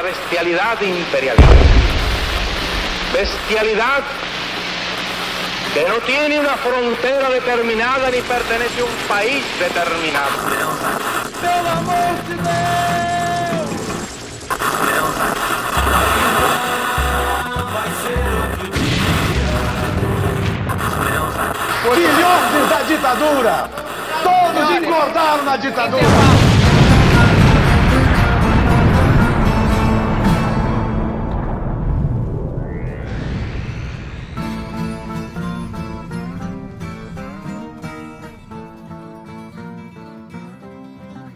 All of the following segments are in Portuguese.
la bestialidad imperialista. Bestialidad que no tiene una frontera determinada ni pertenece a un país determinado. Filhotes da ditadura! Todos engordaram na ditadura!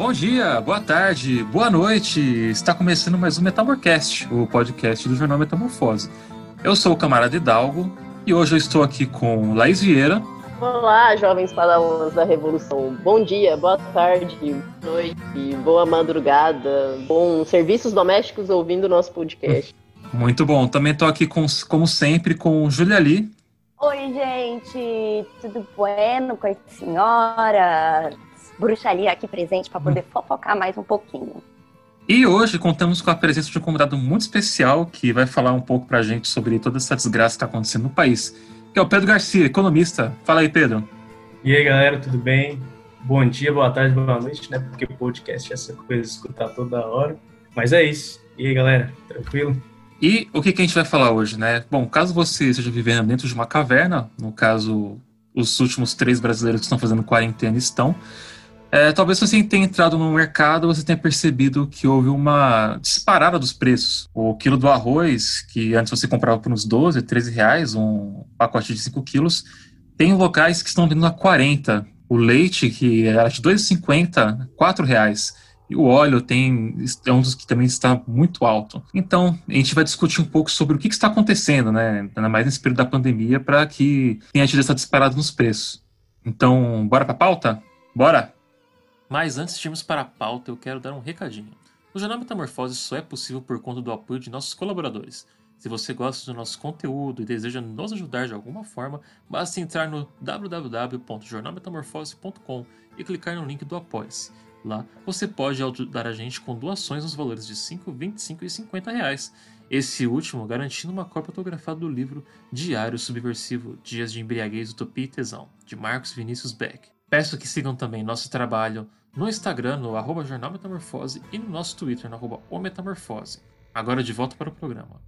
Bom dia, boa tarde, boa noite. Está começando mais um Metamorcast, o podcast do jornal Metamorfose. Eu sou o camarada Hidalgo e hoje eu estou aqui com Laís Vieira. Olá, jovens padawans da Revolução. Bom dia, boa tarde, boa noite, boa madrugada, bons serviços domésticos ouvindo o nosso podcast. Muito bom. Também estou aqui, com, como sempre, com Julia Lee. Oi, gente, tudo bueno com a senhora? Bruxaria aqui presente para poder fofocar mais um pouquinho. E hoje contamos com a presença de um convidado muito especial que vai falar um pouco para a gente sobre toda essa desgraça que está acontecendo no país, que é o Pedro Garcia, economista. Fala aí, Pedro. E aí, galera, tudo bem? Bom dia, boa tarde, boa noite, né? Porque o podcast é essa coisa de escutar toda hora. Mas é isso. E aí, galera, tranquilo? E o que, que a gente vai falar hoje, né? Bom, caso você esteja vivendo dentro de uma caverna, no caso, os últimos três brasileiros que estão fazendo quarentena estão, é, talvez você tenha entrado no mercado, você tenha percebido que houve uma disparada dos preços. O quilo do arroz, que antes você comprava por uns 12, 13 reais, um pacote de 5 quilos, tem locais que estão vindo a 40. O leite, que era de 2,50, 4 reais. E o óleo tem, é um dos que também está muito alto. Então, a gente vai discutir um pouco sobre o que, que está acontecendo, né? Ainda mais nesse período da pandemia, para que tenha tido essa disparada nos preços. Então, bora para a pauta? Bora! Mas antes de irmos para a pauta, eu quero dar um recadinho. O Jornal Metamorfose só é possível por conta do apoio de nossos colaboradores. Se você gosta do nosso conteúdo e deseja nos ajudar de alguma forma, basta entrar no www.jornalmetamorfose.com e clicar no link do Apoia-se. Lá você pode ajudar a gente com doações nos valores de 5, 25 e 50 reais. Esse último garantindo uma cópia autografada do livro Diário Subversivo Dias de Embriaguez, Utopia e Tesão, de Marcos Vinícius Beck. Peço que sigam também nosso trabalho no Instagram, no arroba Jornal Metamorfose, e no nosso Twitter, no arroba O Metamorfose. Agora de volta para o programa.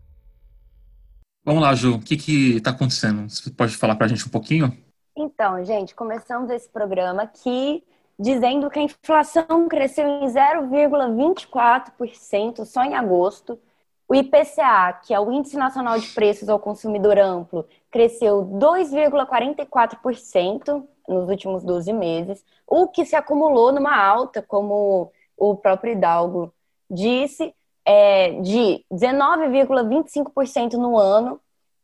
Vamos lá, Ju, o que que tá acontecendo? Você pode falar para a gente um pouquinho? Então, gente, começamos esse programa aqui dizendo que a inflação cresceu em 0,24% só em agosto. O IPCA, que é o Índice Nacional de Preços ao Consumidor Amplo, cresceu 2,44% nos últimos 12 meses, o que se acumulou numa alta, como o próprio Hidalgo disse, é de 19,25% no ano.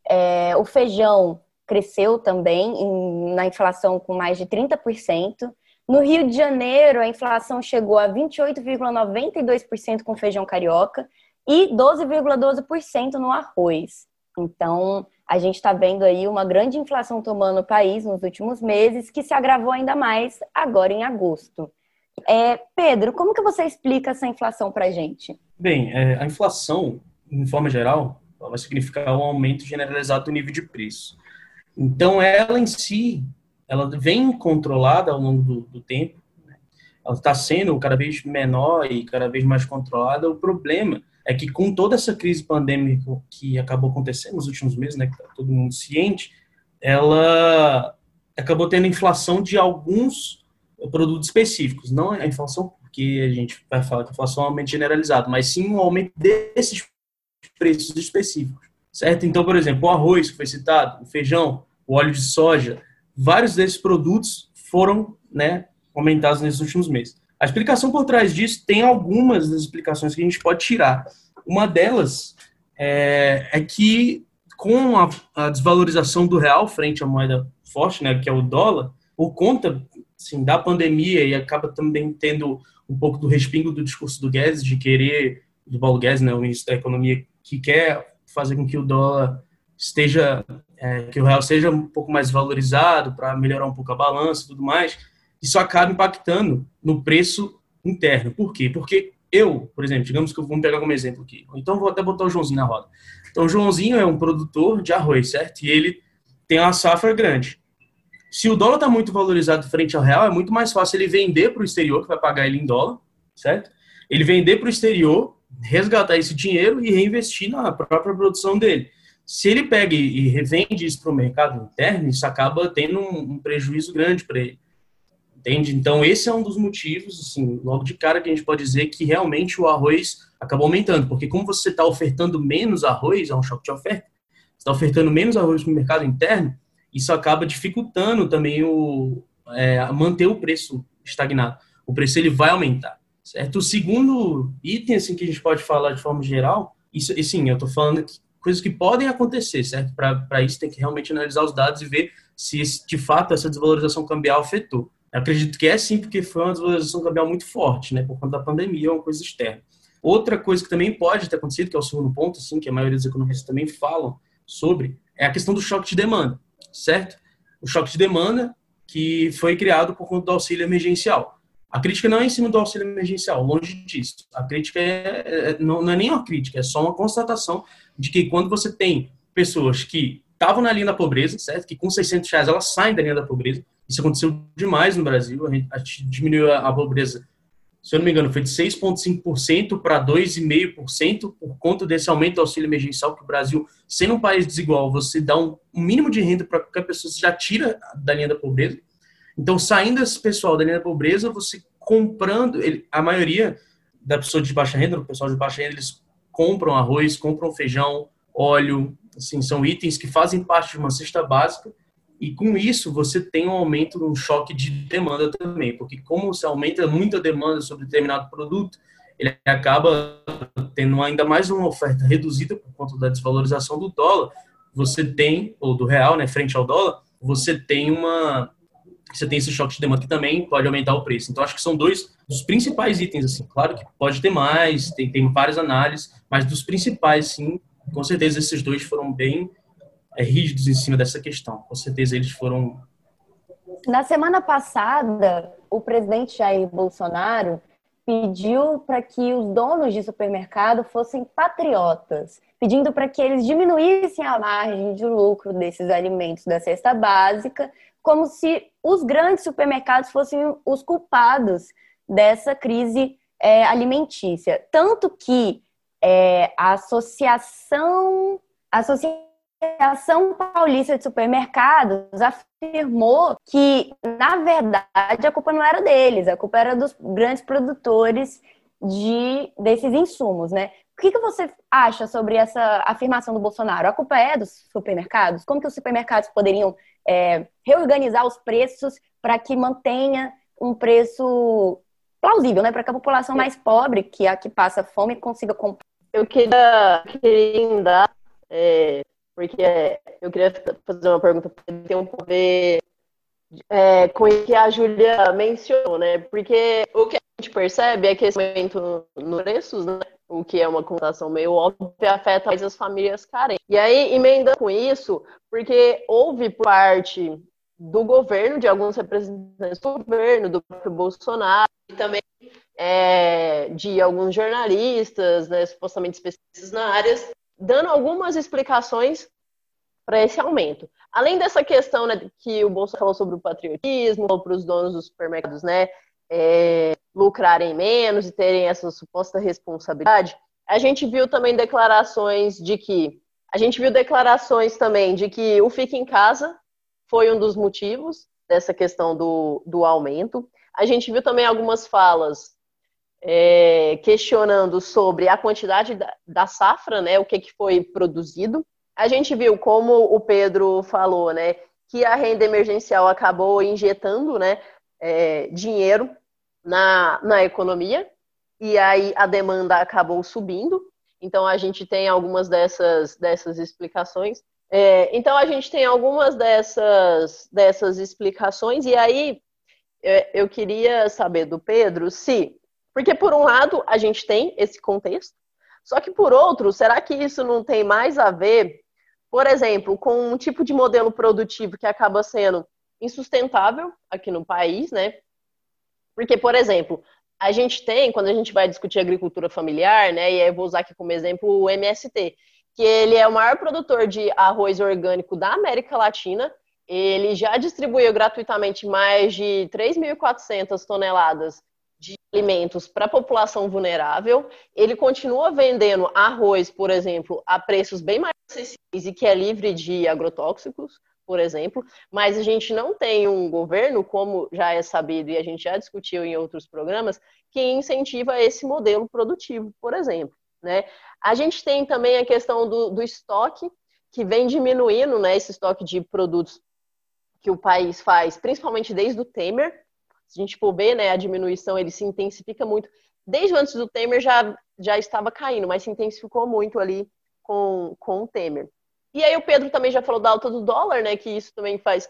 É, o feijão cresceu também em, na inflação com mais de 30%. No Rio de Janeiro, a inflação chegou a 28,92% com feijão carioca e 12,12% no arroz. Então, a gente está vendo aí uma grande inflação tomando o país nos últimos meses, que se agravou ainda mais agora em agosto. É, Pedro, como que você explica essa inflação para a gente? Bem, é, a inflação, em forma geral, vai significar um aumento generalizado do nível de preço. Então, ela em si, ela vem controlada ao longo do, do tempo, né? ela está sendo cada vez menor e cada vez mais controlada. O problema é que com toda essa crise pandêmica que acabou acontecendo nos últimos meses, né, que tá todo mundo ciente, ela acabou tendo inflação de alguns produtos específicos, não a inflação porque a gente vai falar que a inflação é um aumento generalizado, mas sim um aumento desses preços específicos, certo? Então, por exemplo, o arroz que foi citado, o feijão, o óleo de soja, vários desses produtos foram, né, aumentados nesses últimos meses. A explicação por trás disso tem algumas das explicações que a gente pode tirar. Uma delas é, é que com a, a, desvalorização do real frente à moeda forte, né, que é o dólar, por conta assim, da pandemia e acaba também tendo um pouco do respingo do discurso do Guedes de querer, do Paulo Guedes, né, o ministro da Economia, que quer fazer com que o dólar esteja, é, que o real seja um pouco mais valorizado para melhorar um pouco a balança e tudo mais, isso acaba impactando no preço interno. Por quê? Porque eu, por exemplo, digamos que eu vou pegar como exemplo aqui, então vou até botar o Joãozinho na roda. Então, o Joãozinho é um produtor de arroz, certo? E ele tem uma safra grande. Se o dólar está muito valorizado frente ao real, é muito mais fácil ele vender para o exterior, que vai pagar ele em dólar, certo? Ele vender para o exterior, resgatar esse dinheiro e reinvestir na própria produção dele. Se ele pega e revende isso para o mercado interno, isso acaba tendo um, prejuízo grande para ele. Entende? Então, esse é um dos motivos, assim, logo de cara, que a gente pode dizer que realmente o arroz acabou aumentando. Porque como você está ofertando menos arroz, é um choque de oferta, está ofertando menos arroz no mercado interno, isso acaba dificultando também o é, manter o preço estagnado. O preço ele vai aumentar, certo? O segundo item assim que a gente pode falar de forma geral, isso, e sim, eu estou falando que coisas que podem acontecer, certo? Para isso tem que realmente analisar os dados e ver se de fato essa desvalorização cambial afetou. Eu acredito que é sim, porque foi uma desvalorização cambial muito forte, né? Por conta da pandemia, é uma coisa externa. Outra coisa que também pode ter acontecido, que é o segundo ponto, assim, que a maioria dos economistas também falam sobre, é a questão do choque de demanda, certo? O choque de demanda que foi criado por conta do auxílio emergencial. A crítica não é em cima do auxílio emergencial, longe disso. A crítica é, é não, não é nem uma crítica, é só uma constatação de que quando você tem pessoas que estavam na linha da pobreza, certo? Que com 600 reais elas saem da linha da pobreza. Isso aconteceu demais no Brasil. A gente, diminuiu a, pobreza, se eu não me engano, foi de 6,5% para 2,5% por conta desse aumento do auxílio emergencial que o Brasil, sendo um país desigual, você dá um, um mínimo de renda para qualquer pessoa, você já tira da linha da pobreza. Então, saindo esse pessoal da linha da pobreza, você comprando, ele, a maioria da pessoa de baixa renda, o pessoal de baixa renda, eles compram arroz, compram feijão, óleo, assim, são itens que fazem parte de uma cesta básica e com isso você tem um aumento, um choque de demanda também, porque como você aumenta muito a demanda sobre determinado produto, ele acaba tendo ainda mais uma oferta reduzida por conta da desvalorização do dólar, você tem, ou do real, né, frente ao dólar, você tem uma você tem esse choque de demanda que também pode aumentar o preço. Então, acho que são dois dos principais itens, assim. Claro que pode ter mais, tem, tem várias análises, mas dos principais, sim, com certeza esses dois foram bem rígidos em cima dessa questão. Com certeza eles foram. Na semana passada, o presidente Jair Bolsonaro pediu para que os donos de supermercado fossem patriotas, pedindo para que eles diminuíssem a margem de lucro desses alimentos da cesta básica como se os grandes supermercados fossem os culpados dessa crise é, alimentícia. Tanto que é, a Associação, a Associação Paulista de Supermercados afirmou que, na verdade, a culpa não era deles, a culpa era dos grandes produtores de, desses insumos, né? O que, que você acha sobre essa afirmação do Bolsonaro? A culpa é dos supermercados? Como que os supermercados poderiam é, reorganizar os preços para que mantenha um preço plausível, né? Para que a população mais pobre, que é a que passa fome, consiga comprar. Eu queria, queria dar, é, porque eu queria fazer uma pergunta para ter um ver é, com o que a Júlia mencionou, né? Porque o que a gente percebe é que esse aumento nos preços, né? o que é uma conotação meio óbvia, afeta mais as famílias carentes. E aí, emendando com isso, porque houve por parte do governo, de alguns representantes do governo, do próprio Bolsonaro, e também é, de alguns jornalistas, né, supostamente especialistas na área, dando algumas explicações para esse aumento. Além dessa questão né, que o Bolsonaro falou sobre o patriotismo, para os donos dos supermercados, né, é, lucrarem menos e terem essa suposta responsabilidade, a gente viu também declarações de que a gente viu declarações também de que o fica em casa foi um dos motivos dessa questão do, do aumento. A gente viu também algumas falas é, questionando sobre a quantidade da, da, safra, né, o que, que foi produzido. A gente viu, como o Pedro falou, né, que a renda emergencial acabou injetando né, é, dinheiro na, na economia, e aí a demanda acabou subindo. Então a gente tem algumas dessas, dessas explicações. É, então a gente tem algumas dessas, dessas explicações, e aí é, eu queria saber do Pedro se. Porque, por um lado, a gente tem esse contexto, só que, por outro, será que isso não tem mais a ver, por exemplo, com um tipo de modelo produtivo que acaba sendo insustentável aqui no país, né? Porque, por exemplo, a gente tem, quando a gente vai discutir agricultura familiar, né, e aí eu vou usar aqui como exemplo o MST, que ele é o maior produtor de arroz orgânico da América Latina, ele já distribuiu gratuitamente mais de 3.400 toneladas de alimentos para a população vulnerável. Ele continua vendendo arroz, por exemplo, a preços bem mais acessíveis e que é livre de agrotóxicos por exemplo, mas a gente não tem um governo, como já é sabido e a gente já discutiu em outros programas, que incentiva esse modelo produtivo, por exemplo. Né? A gente tem também a questão do, do estoque, que vem diminuindo, né, esse estoque de produtos que o país faz, principalmente desde o Temer. Se a gente for ver, né, a diminuição ele se intensifica muito. Desde antes do Temer já, já estava caindo, mas se intensificou muito ali com, com o Temer. E aí o Pedro também já falou da alta do dólar, né? Que isso também faz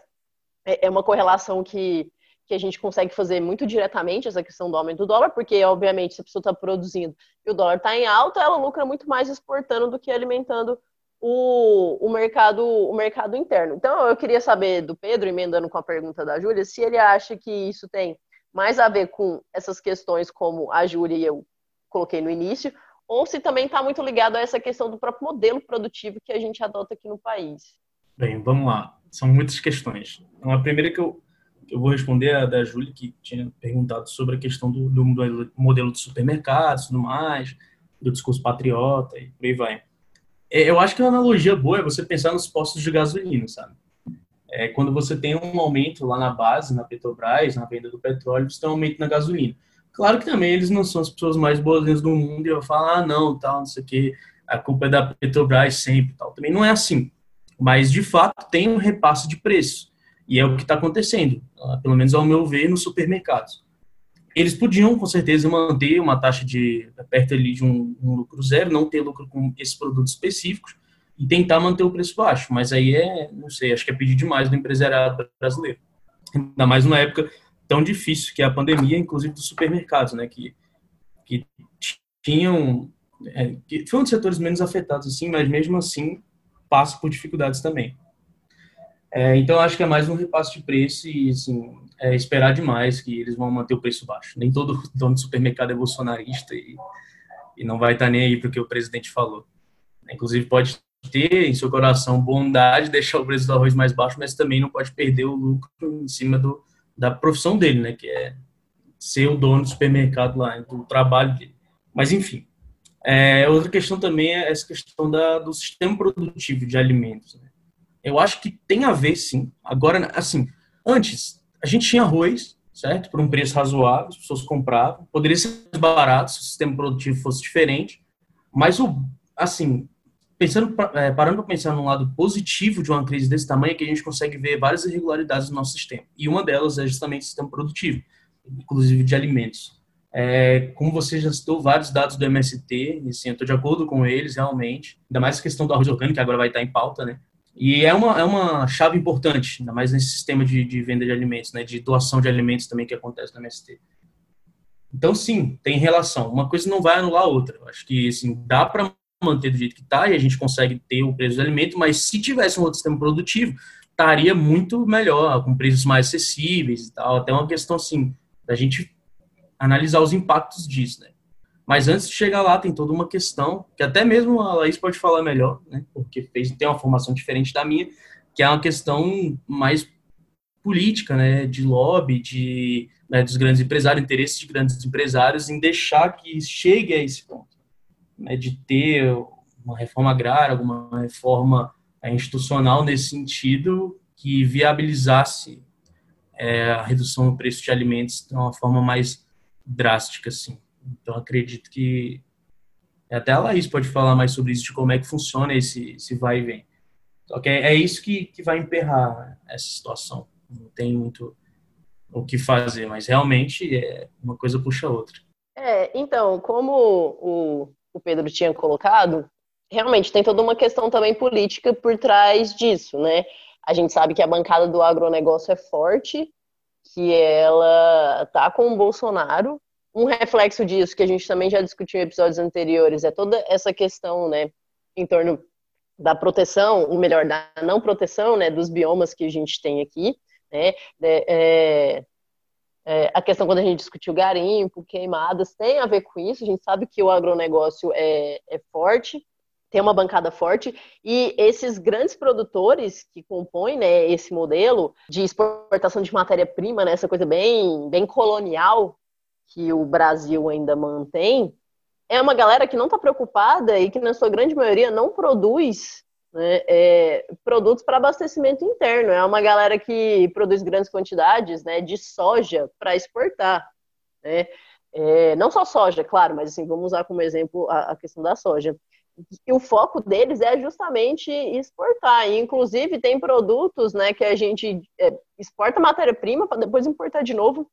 é, é uma correlação que, que a gente consegue fazer muito diretamente essa questão do aumento do dólar, porque obviamente se a pessoa está produzindo e o dólar está em alta, ela lucra muito mais exportando do que alimentando o, o mercado o mercado interno. Então eu queria saber do Pedro, emendando com a pergunta da Júlia, se ele acha que isso tem mais a ver com essas questões como a Júlia e eu coloquei no início, ou se também está muito ligado a essa questão do próprio modelo produtivo que a gente adota aqui no país. Bem, vamos lá. São muitas questões. Então, a primeira que eu, que eu vou responder é a da Júlia, que tinha perguntado sobre a questão do, do modelo de supermercados e tudo mais, do discurso patriota e por aí vai. É, eu acho que uma analogia boa é você pensar nos postos de gasolina, sabe? É, quando você tem um aumento lá na base, na Petrobras, na venda do petróleo, você tem um aumento na gasolina. Claro que também eles não são as pessoas mais boas do mundo e eu falo, ah, não, tal, não sei o que, a culpa é da Petrobras sempre, tal. Também não é assim. Mas, de fato, tem um repasse de preço. E é o que está acontecendo, pelo menos ao meu ver, nos supermercados. Eles podiam, com certeza, manter uma taxa de perto ali de um, um lucro zero, não ter lucro com esses produtos específicos e tentar manter o preço baixo. Mas aí é, não sei, acho que é pedir demais do empresariado brasileiro. Ainda mais numa época tão difícil que é a pandemia, inclusive dos supermercados, né, que, que tinham, é, que foi um dos setores menos afetados, assim, mas mesmo assim passa por dificuldades também. É, então, acho que é mais um repasse de preço e, assim, é esperar demais que eles vão manter o preço baixo. Nem todo dono de supermercado é bolsonarista e, e não vai estar nem aí para o que o presidente falou. Inclusive, pode ter em seu coração bondade de deixar o preço do arroz mais baixo, mas também não pode perder o lucro em cima do, da profissão dele, né? Que é ser o dono do supermercado lá, do trabalho dele. Mas, enfim. É, outra questão também é essa questão da, do sistema produtivo de alimentos. Né? Eu acho que tem a ver, sim. Agora, assim, antes, a gente tinha arroz, certo? Por um preço razoável, as pessoas compravam. Poderia ser mais barato se o sistema produtivo fosse diferente. Mas, o, assim, pensando, é, parando para pensar no lado positivo de uma crise desse tamanho, é que a gente consegue ver várias irregularidades no nosso sistema. E uma delas é justamente o sistema produtivo, inclusive de alimentos. É, como você já citou vários dados do MST, e sim, eu estou de acordo com eles, realmente. Ainda mais a questão do arroz orgânico, que agora vai estar em pauta, né? E é uma, é uma chave importante, ainda mais nesse sistema de, de venda de alimentos, né? De doação de alimentos também que acontece no MST. Então, sim, tem relação. Uma coisa não vai anular a outra. Eu acho que, assim, dá para manter do jeito que está e a gente consegue ter o preço do alimento, mas se tivesse um outro sistema produtivo, estaria muito melhor, com preços mais acessíveis e tal. Até uma questão assim, da gente analisar os impactos disso, né? Mas antes de chegar lá, tem toda uma questão, que até mesmo a Laís pode falar melhor, né? Porque fez, tem uma formação diferente da minha, que é uma questão mais política, né? De lobby, de, né, dos grandes empresários, interesses de grandes empresários em deixar que chegue a esse ponto né, de ter uma reforma agrária, alguma reforma é, institucional nesse sentido que viabilizasse é, a redução do preço de alimentos de uma forma mais drástica, assim. Então, acredito que até a Laís pode falar mais sobre isso, de como é que funciona esse, esse vai e vem. Só que é, é isso que, que vai emperrar essa situação. Não tem muito o que fazer, mas realmente é uma coisa puxa a outra. É, então, como o, o Pedro tinha colocado, realmente tem toda uma questão também política por trás disso, né? A gente sabe que a bancada do agronegócio é forte, que ela tá com o Bolsonaro. Um reflexo disso, que a gente também já discutiu em episódios anteriores, é toda essa questão, né, em torno da proteção, ou melhor, da não proteção, né, dos biomas que a gente tem aqui, né, é, É, a questão quando a gente discutiu garimpo, queimadas, tem a ver com isso. A gente sabe que o agronegócio é, é forte, tem uma bancada forte, e esses grandes produtores que compõem né, esse modelo de exportação de matéria-prima, né, essa coisa bem, bem colonial que o Brasil ainda mantém, é uma galera que não está preocupada e que, na sua grande maioria, não produz né, é, produtos para abastecimento interno. É uma galera que produz grandes quantidades né, de soja para exportar. Né? É, não só soja, claro, mas assim, vamos usar como exemplo a, a, questão da soja. E o foco deles é justamente exportar. E, inclusive, tem produtos né, que a gente é, exporta matéria-prima para depois importar de novo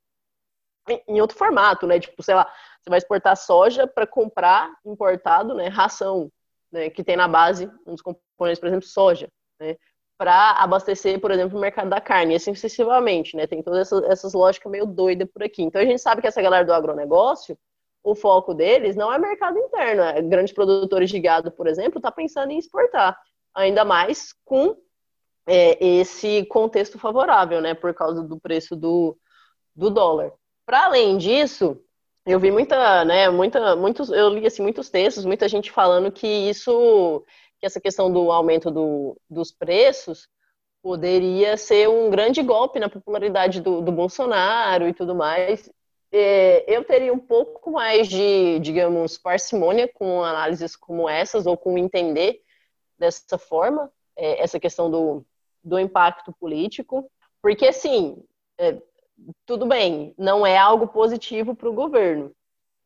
em, outro formato, né? Tipo, sei lá, você vai exportar soja para comprar importado, né? Ração, né? Que tem na base um dos componentes, por exemplo, soja, né? Para abastecer, por exemplo, o mercado da carne, e assim sucessivamente, né? Tem todas essas, essas lógicas meio doidas por aqui. Então a gente sabe que essa galera do agronegócio, o foco deles não é mercado interno. É, grandes produtores de gado, por exemplo, está pensando em exportar, ainda mais com é, esse contexto favorável, né? Por causa do preço do, do dólar. Para além disso, eu vi muita, né, muita, muitos, eu li assim, muitos textos, muita gente falando que isso, que essa questão do aumento do, dos preços poderia ser um grande golpe na popularidade do, do Bolsonaro e tudo mais. É, eu teria um pouco mais de, digamos, parcimônia com análises como essas, ou com entender dessa forma, é, essa questão do, do impacto político, porque, assim, é, tudo bem, não é algo positivo para o governo.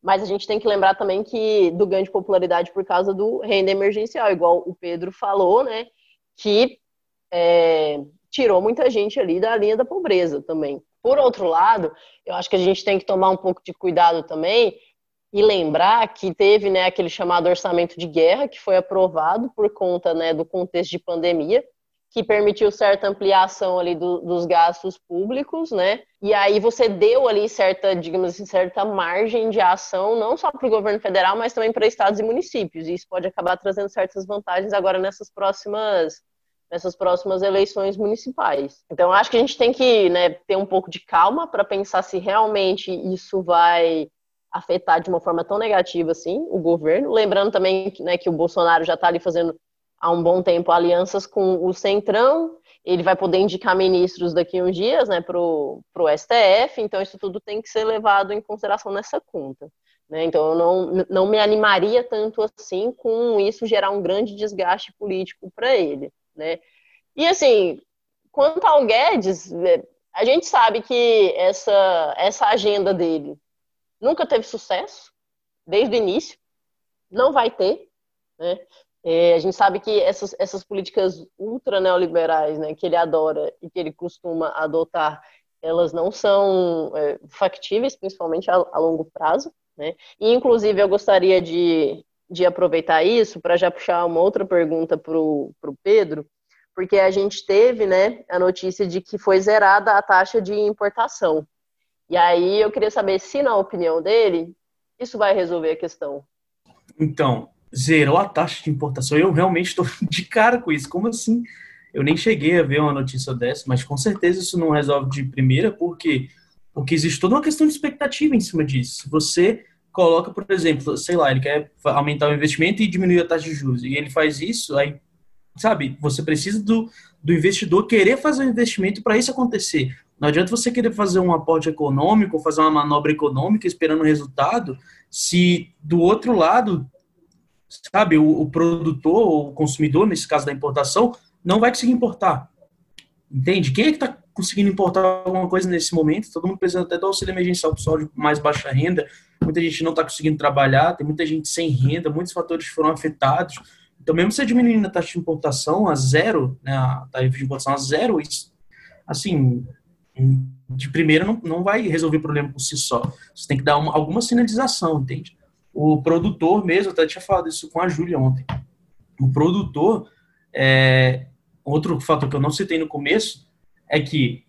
Mas a gente tem que lembrar também que do ganho de popularidade por causa do renda emergencial, igual o Pedro falou, né? Que é, tirou muita gente ali da linha da pobreza também. Por outro lado, eu acho que a gente tem que tomar um pouco de cuidado também e lembrar que teve né, aquele chamado orçamento de guerra que foi aprovado por conta né, do contexto de pandemia que permitiu certa ampliação ali do, dos gastos públicos, né? E aí você deu ali certa, digamos assim, certa margem de ação, não só para o governo federal, mas também para estados e municípios. E isso pode acabar trazendo certas vantagens agora nessas próximas nessas próximas eleições municipais. Então, acho que a gente tem que né, ter um pouco de calma para pensar se realmente isso vai afetar de uma forma tão negativa assim o governo. Lembrando também né, que o Bolsonaro já está ali fazendo há um bom tempo alianças com o Centrão, ele vai poder indicar ministros daqui a uns dias né, para o STF, então isso tudo tem que ser levado em consideração nessa conta. Né? Então eu não, não me animaria tanto assim com isso gerar um grande desgaste político para ele. Né? E assim, quanto ao Guedes, é, a gente sabe que essa, essa agenda dele nunca teve sucesso, desde o início, não vai ter. Né? É, a gente sabe que essas, essas políticas ultra neoliberais, né, que ele adora e que ele costuma adotar, elas não são é, factíveis, principalmente a, a, longo prazo. Né? E, inclusive, eu gostaria de, de aproveitar isso para já puxar uma outra pergunta para o Pedro, porque a gente teve né, a notícia de que foi zerada a taxa de importação. E aí eu queria saber se, na opinião dele, isso vai resolver a questão. Então, zerou a taxa de importação. Eu realmente estou de cara com isso. Como assim? Eu nem cheguei a ver uma notícia dessa, mas com certeza isso não resolve de primeira, porque porque existe toda uma questão de expectativa em cima disso. Você coloca, por exemplo, sei lá, ele quer aumentar o investimento e diminuir a taxa de juros, e ele faz isso, aí, sabe, você precisa do, do investidor querer fazer um investimento para isso acontecer. Não adianta você querer fazer um aporte econômico, fazer uma manobra econômica esperando um resultado, se do outro lado sabe, o, o produtor, o consumidor, nesse caso da importação, não vai conseguir importar. Entende? Quem é que está conseguindo importar alguma coisa nesse momento? Todo mundo precisa até do auxílio emergencial pessoal de mais baixa renda. Muita gente não está conseguindo trabalhar, tem muita gente sem renda, muitos fatores foram afetados. Então, mesmo você diminuindo a taxa de importação a zero, né, a tarifa de importação a zero, isso, assim, de primeira não, não vai resolver o problema por si só. Você tem que dar uma, alguma sinalização, entende? O produtor mesmo, até tinha falado isso com a Júlia ontem. O produtor, é, outro fator que eu não citei no começo, é que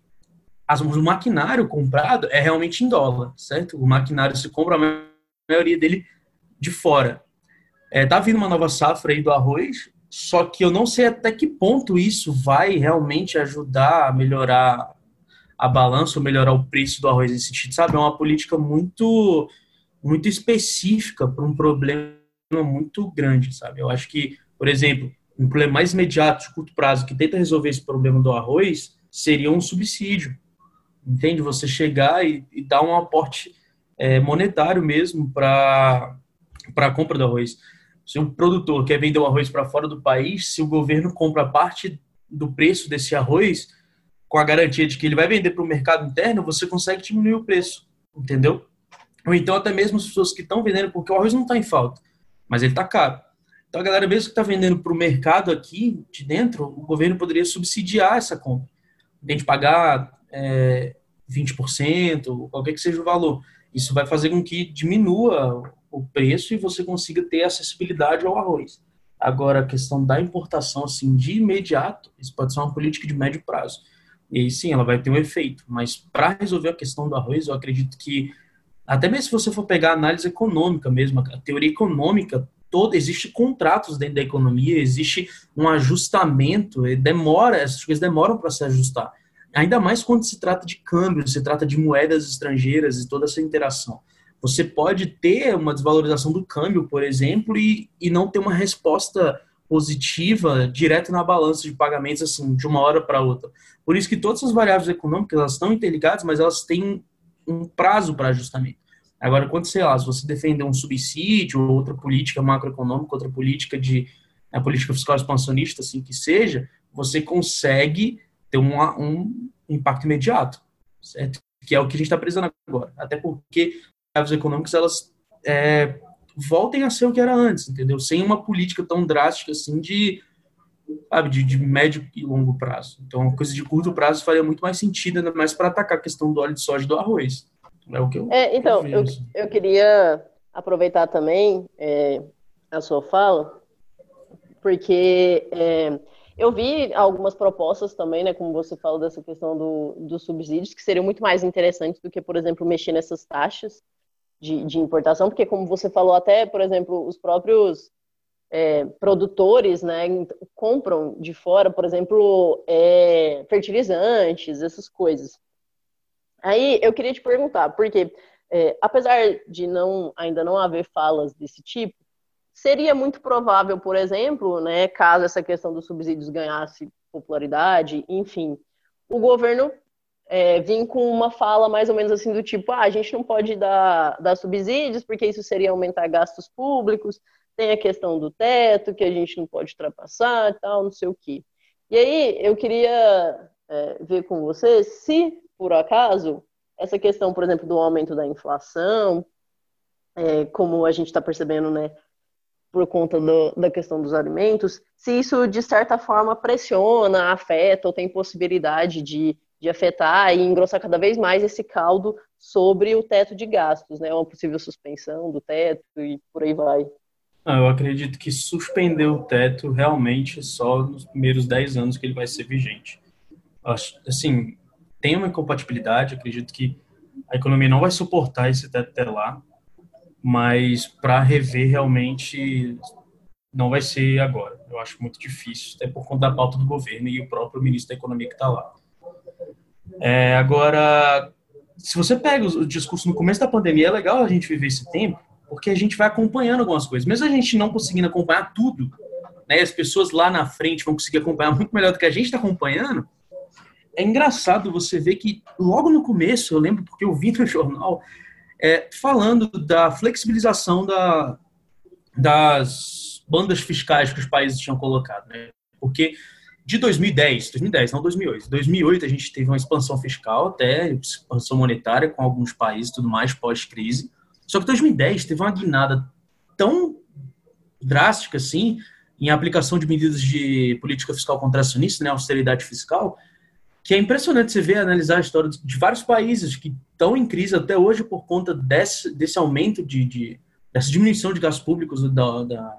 as, o maquinário comprado é realmente em dólar, certo? O maquinário se compra a maioria dele de fora. É, tá vindo uma nova safra aí do arroz, só que eu não sei até que ponto isso vai realmente ajudar a melhorar a balança ou melhorar o preço do arroz nesse sentido, sabe? É uma política muito, muito específica para um problema muito grande, sabe? Eu acho que, por exemplo, um problema mais imediato, de curto prazo, que tenta resolver esse problema do arroz, seria um subsídio. Entende? Você chegar e, e dar um aporte é, monetário mesmo para a compra do arroz. Se um produtor quer vender o arroz para fora do país, se o governo compra parte do preço desse arroz, com a garantia de que ele vai vender para o mercado interno, você consegue diminuir o preço, entendeu? Ou então até mesmo as pessoas que estão vendendo, porque o arroz não está em falta, mas ele está caro. Então, a galera mesmo que está vendendo para o mercado aqui de dentro, o governo poderia subsidiar essa compra. A gente pagar é, 20%, qualquer que seja o valor. Isso vai fazer com que diminua o preço e você consiga ter acessibilidade ao arroz. Agora, a questão da importação, assim, de imediato, isso pode ser uma política de médio prazo. E aí sim, ela vai ter um efeito. Mas para resolver a questão do arroz, eu acredito que, até mesmo se você for pegar a análise econômica mesmo, a teoria econômica toda, existe contratos dentro da economia, existe um ajustamento, demora, essas coisas demoram para se ajustar. Ainda mais quando se trata de câmbio, se trata de moedas estrangeiras e toda essa interação. Você pode ter uma desvalorização do câmbio, por exemplo, e, e não ter uma resposta positiva direto na balança de pagamentos, assim, de uma hora para outra. Por isso que todas as variáveis econômicas, elas estão interligadas, mas elas têm um prazo para ajustamento. Agora, quando, sei lá, se você defender um subsídio, ou outra política macroeconômica, outra política de a política fiscal expansionista, assim que seja, você consegue ter um, um impacto imediato, certo? Que é o que a gente está precisando agora. Até porque as econômicas, elas é, voltem a ser o que era antes, entendeu? Sem uma política tão drástica assim de, sabe, de, de médio e longo prazo. Então, uma coisa de curto prazo faria muito mais sentido, ainda mais para atacar a questão do óleo de soja e do arroz. É o que eu. É, então, eu, eu, queria aproveitar também é, a sua fala, porque é, eu vi algumas propostas também, né, como você falou dessa questão do, dos subsídios, que seriam muito mais interessantes do que, por exemplo, mexer nessas taxas de, de importação, porque como você falou até, por exemplo, os próprios é, produtores, né, compram de fora, por exemplo, é, fertilizantes, essas coisas. Aí eu queria te perguntar, porque é, apesar de não ainda não haver falas desse tipo, seria muito provável, por exemplo, né, caso essa questão dos subsídios ganhasse popularidade, enfim, o governo é, com uma fala mais ou menos assim do tipo, ah, a gente não pode dar, dar subsídios porque isso seria aumentar gastos públicos, tem a questão do teto que a gente não pode ultrapassar e tal, não sei o quê. E aí eu queria é, ver com você se por acaso, essa questão, por exemplo, do aumento da inflação, é, como a gente está percebendo, né, por conta do, da questão dos alimentos, se isso, de certa forma, pressiona, afeta ou tem possibilidade de, de afetar e engrossar cada vez mais esse caldo sobre o teto de gastos, né, uma possível suspensão do teto e por aí vai. Não, eu acredito que suspender o teto realmente só nos primeiros 10 anos que ele vai ser vigente. Assim, tem uma incompatibilidade, acredito que a economia não vai suportar esse teto até lá, mas para rever realmente não vai ser agora. Eu acho muito difícil, até por conta da pauta do governo e o próprio ministro da Economia que está lá. É, agora, se você pega o discurso no começo da pandemia, é legal a gente viver esse tempo, porque a gente vai acompanhando algumas coisas. Mesmo a gente não conseguindo acompanhar tudo, né, as pessoas lá na frente vão conseguir acompanhar muito melhor do que a gente está acompanhando, é engraçado você ver que logo no começo, eu lembro porque eu vi no jornal, é, falando da flexibilização da, das bandas fiscais que os países tinham colocado, né? Porque de 2010, 2010, não 2008, 2008 a gente teve uma expansão fiscal até expansão monetária com alguns países, tudo mais pós-crise. Só que 2010 teve uma guinada tão drástica assim em aplicação de medidas de política fiscal contracionista, né, austeridade fiscal, que é impressionante você ver, analisar a história de vários países que estão em crise até hoje por conta desse, desse aumento de, de dessa diminuição de gastos públicos, da, da,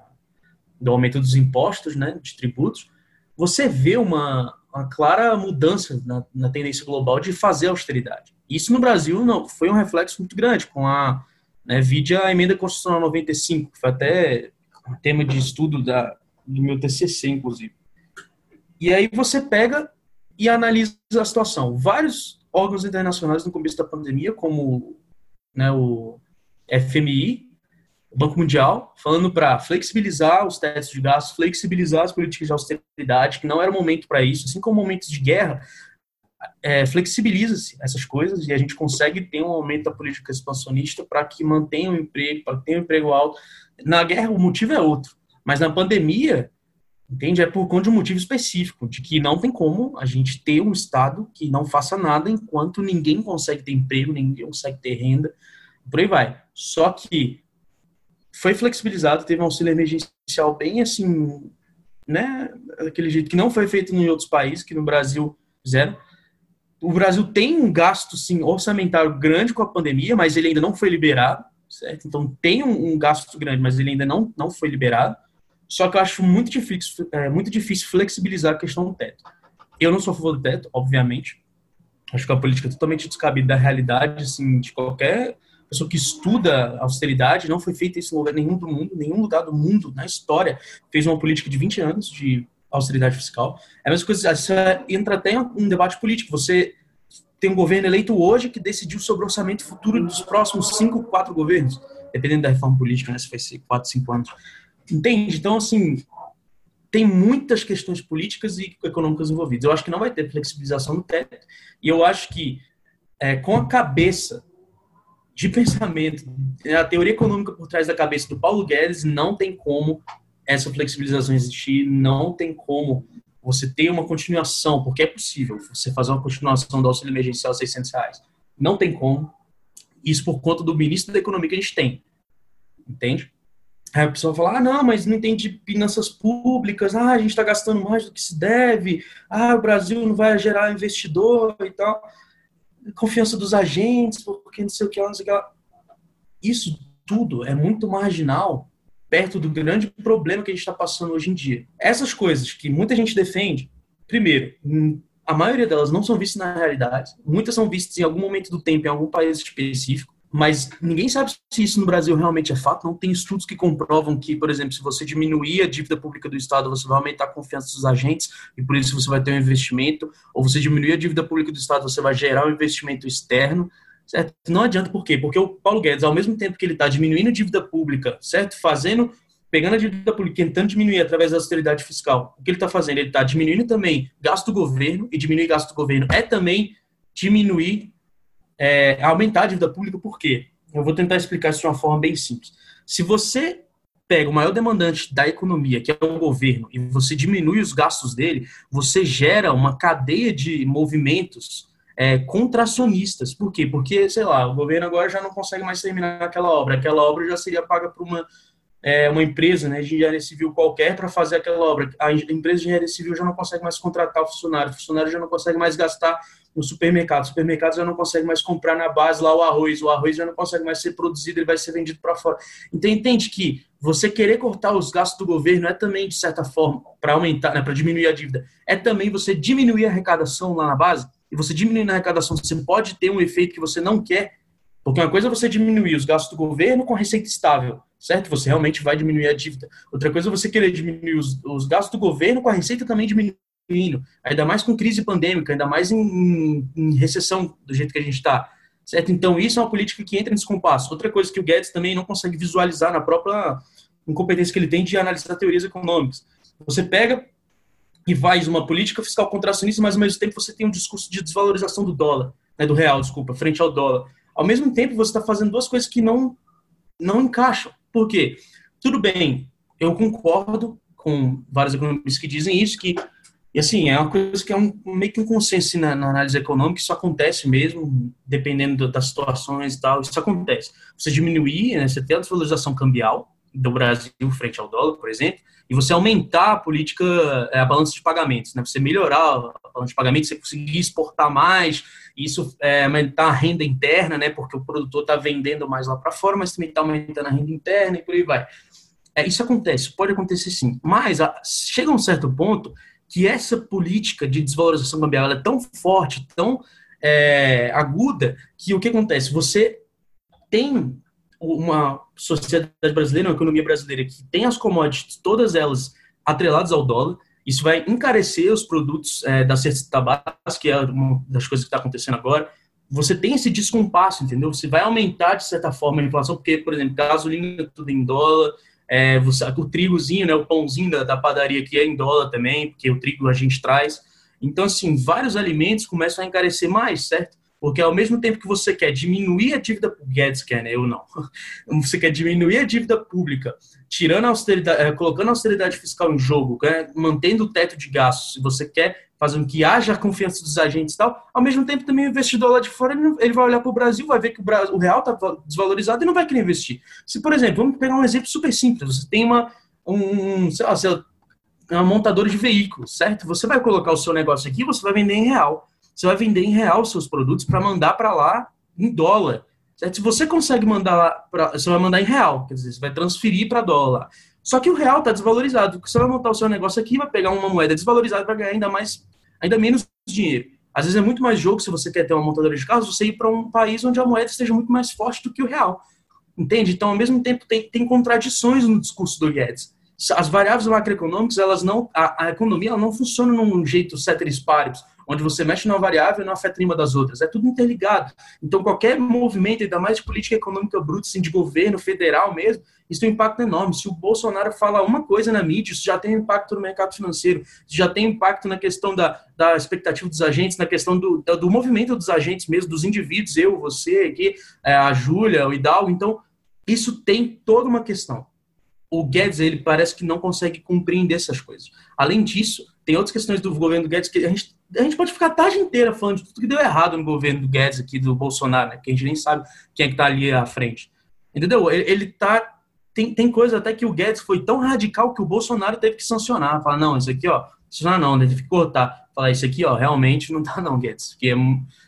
do aumento dos impostos, né, de tributos, você vê uma, uma clara mudança na, na, tendência global de fazer austeridade. Isso no Brasil não foi um reflexo muito grande, com a né, vide a emenda constitucional 95, que foi até tema de estudo da, do meu TCC, inclusive. E aí você pega e analisa a situação. Vários órgãos internacionais no começo da pandemia, como né, o FMI, o Banco Mundial, falando para flexibilizar os testes de gastos, flexibilizar as políticas de austeridade, que não era momento para isso, assim como momentos de guerra, é, flexibiliza-se essas coisas e a gente consegue ter um aumento da política expansionista para que mantenha o emprego, para que tenha um emprego alto. Na guerra, o motivo é outro, mas na pandemia, entende? É por conta de um motivo específico, de que não tem como a gente ter um Estado que não faça nada enquanto ninguém consegue ter emprego, ninguém consegue ter renda, por aí vai. Só que foi flexibilizado, teve um auxílio emergencial bem assim, né, daquele jeito que não foi feito em outros países, que no Brasil fizeram o Brasil tem um gasto, sim, orçamentário grande com a pandemia, mas ele ainda não foi liberado, certo? Então tem um, um gasto grande, mas ele ainda não, não foi liberado. Só que eu acho muito difícil, é, muito difícil flexibilizar a questão do teto. Eu não sou a favor do teto, obviamente. Acho que é uma política totalmente descabida da realidade, assim, de qualquer pessoa que estuda austeridade. Não foi feita isso em lugar nenhum do mundo, nenhum lugar do mundo, na história, fez uma política de 20 anos de austeridade fiscal. É a mesma coisa, isso entra até em um debate político. Você tem um governo eleito hoje que decidiu sobre o orçamento futuro dos próximos cinco, quatro governos, dependendo da reforma política, né, se vai ser quatro, cinco anos. Entende? Então, assim, tem muitas questões políticas e econômicas envolvidas. Eu acho que não vai ter flexibilização no teto, e eu acho que é, com a cabeça de pensamento, a teoria econômica por trás da cabeça do Paulo Guedes, não tem como essa flexibilização existir, não tem como você ter uma continuação, porque é possível você fazer uma continuação do auxílio emergencial a 600 reais. Não tem como. Isso por conta do ministro da Economia que a gente tem. Entende? Aí a pessoa fala, ah, não, mas não entende finanças públicas, ah, a gente está gastando mais do que se deve, ah, o Brasil não vai gerar investidor e tal. Confiança dos agentes, porque não sei o que não sei o que. Isso tudo é muito marginal perto do grande problema que a gente está passando hoje em dia. Essas coisas que muita gente defende, primeiro, hum, a maioria delas não são vistas na realidade, muitas são vistas em algum momento do tempo em algum país específico, mas ninguém sabe se isso no Brasil realmente é fato. Não tem estudos que comprovam que, por exemplo, se você diminuir a dívida pública do Estado, você vai aumentar a confiança dos agentes e por isso você vai ter um investimento, ou você diminuir a dívida pública do Estado, você vai gerar um investimento externo. Certo? Não adianta por quê? Porque o Paulo Guedes, ao mesmo tempo que ele está diminuindo a dívida pública, certo? Fazendo, pegando a dívida pública, tentando diminuir através da austeridade fiscal, o que ele está fazendo? Ele está diminuindo também gasto do governo, e diminuir gasto do governo é também diminuir, é, aumentar a dívida pública, por quê? Eu vou tentar explicar isso de uma forma bem simples. Se você pega o maior demandante da economia, que é o governo, e você diminui os gastos dele, você gera uma cadeia de movimentos é, contracionistas. Por quê? Porque, sei lá, o governo agora já não consegue mais terminar aquela obra. Aquela obra já seria paga por uma, é, uma empresa né, de engenharia civil qualquer para fazer aquela obra. A empresa de engenharia civil já não consegue mais contratar o funcionário, o funcionário já não consegue mais gastar no supermercado, o supermercado já não consegue mais comprar na base lá o arroz, o arroz já não consegue mais ser produzido, ele vai ser vendido para fora. Então entende que você querer cortar os gastos do governo é também, de certa forma, para aumentar, né, para diminuir a dívida, é também você diminuir a arrecadação lá na base e você diminuindo a arrecadação, você pode ter um efeito que você não quer, porque uma coisa é você diminuir os gastos do governo com receita estável, certo? Você realmente vai diminuir a dívida. Outra coisa é você querer diminuir os, os gastos do governo com a receita também diminuindo, ainda mais com crise pandêmica, ainda mais em, em recessão do jeito que a gente está, certo? Então, isso é uma política que entra nesse compasso. Outra coisa que o Guedes também não consegue visualizar na própria incompetência que ele tem de analisar teorias econômicas. Você pega e faz uma política fiscal contracionista, mas ao mesmo tempo você tem um discurso de desvalorização do dólar, né, do real, desculpa, frente ao dólar. Ao mesmo tempo você está fazendo duas coisas que não não encaixam. Por quê? Tudo bem, eu concordo com vários economistas que dizem isso, que e assim, é uma coisa que é um, meio que um consenso na, na, análise econômica, isso acontece mesmo, dependendo das situações e tal, isso acontece. Você diminuir, né, você ter a desvalorização cambial do Brasil frente ao dólar, por exemplo, e você aumentar a política, é, a balança de pagamentos, né? Você melhorar a balança de pagamentos, você conseguir exportar mais, isso é, aumentar a renda interna, né? Porque o produtor está vendendo mais lá para fora, mas também está aumentando a renda interna e por aí vai. É, isso acontece, pode acontecer sim, mas a, chega a um certo ponto que essa política de desvalorização cambial é tão forte, tão é, aguda, que o que acontece? Você tem uma sociedade brasileira, uma economia brasileira que tem as commodities, todas elas atreladas ao dólar, Isso vai encarecer os produtos é, da cesta básica, que é uma das coisas que está acontecendo agora. Você tem esse descompasso, entendeu? Você vai aumentar, de certa forma, a inflação, porque, por exemplo, gasolina tudo em dólar, é, você, o trigozinho, né, o pãozinho da, da padaria aqui é em dólar também, porque o trigo a gente traz. Então, assim, vários alimentos começam a encarecer mais, certo? Porque ao mesmo tempo que você quer diminuir a dívida, Guedes quer, né? Eu não. Você quer diminuir a dívida pública, tirando a austeridade, é, colocando a austeridade fiscal em jogo, né? mantendo o teto de gastos, se você quer fazer com que haja a confiança dos agentes e tal, ao mesmo tempo também o investidor lá de fora, ele vai olhar para o Brasil, vai ver que o, Brasil, o real está desvalorizado e não vai querer investir. Se, por exemplo, vamos pegar um exemplo super simples, você tem uma, um, sei lá, lá uma montadora de veículos, certo? Você vai colocar o seu negócio aqui, você vai vender em real você vai vender em real seus produtos para mandar para lá em dólar. Certo? Se você consegue mandar lá, você vai mandar em real, quer dizer, você vai transferir para dólar. Só que o real está desvalorizado. Você vai montar o seu negócio aqui, vai pegar uma moeda desvalorizada para ganhar ainda mais, ainda menos dinheiro. Às vezes é muito mais jogo se você quer ter uma montadora de carros, você ir para um país onde a moeda esteja muito mais forte do que o real. Entende? Então, ao mesmo tempo, tem, tem contradições no discurso do Guedes. As variáveis macroeconômicas, elas não, a, a economia ela não funciona num jeito ceteris paribus, onde você mexe numa variável e não afeta nenhuma das outras. É tudo interligado. Então, qualquer movimento, ainda mais de política econômica bruta, assim, de governo federal mesmo, isso tem um impacto enorme. Se o Bolsonaro fala uma coisa na mídia, isso já tem impacto no mercado financeiro, isso já tem impacto na questão da, da expectativa dos agentes, na questão do, do movimento dos agentes mesmo, dos indivíduos, eu, você aqui, é, a Júlia, o Hidalgo. Então, isso tem toda uma questão. O Guedes, ele parece que não consegue compreender essas coisas. Além disso, tem outras questões do governo do Guedes que a gente, a gente pode ficar a tarde inteira falando de tudo que deu errado no governo do Guedes aqui, do Bolsonaro, né? Que a gente nem sabe quem é que tá ali à frente. Entendeu? Ele, ele tá. Tem, tem coisa até que o Guedes foi tão radical que o Bolsonaro teve que sancionar. Falar, não, isso aqui, ó, sancionar não, né? Teve que cortar. Falar, isso aqui, ó, realmente não tá, não, Guedes. Porque é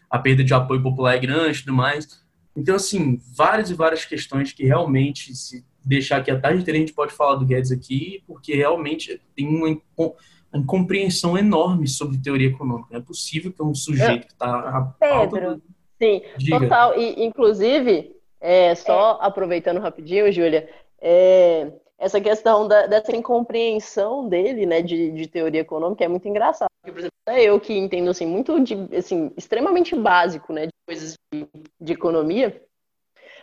a perda de apoio popular é grande e tudo mais. Então, assim, várias e várias questões que realmente, se deixar aqui a tarde inteira, a gente pode falar do Guedes aqui, porque realmente tem uma incompreensão enorme sobre teoria econômica. Não é possível que um sujeito que está... Pedro, do... sim, Diga. total. E, inclusive, é, só é. aproveitando rapidinho, Júlia, é, essa questão da, dessa incompreensão dele, né, de, de teoria econômica é muito engraçado. Porque, por exemplo, é eu que entendo, assim, muito, de, assim, extremamente básico, né, de coisas de, de economia,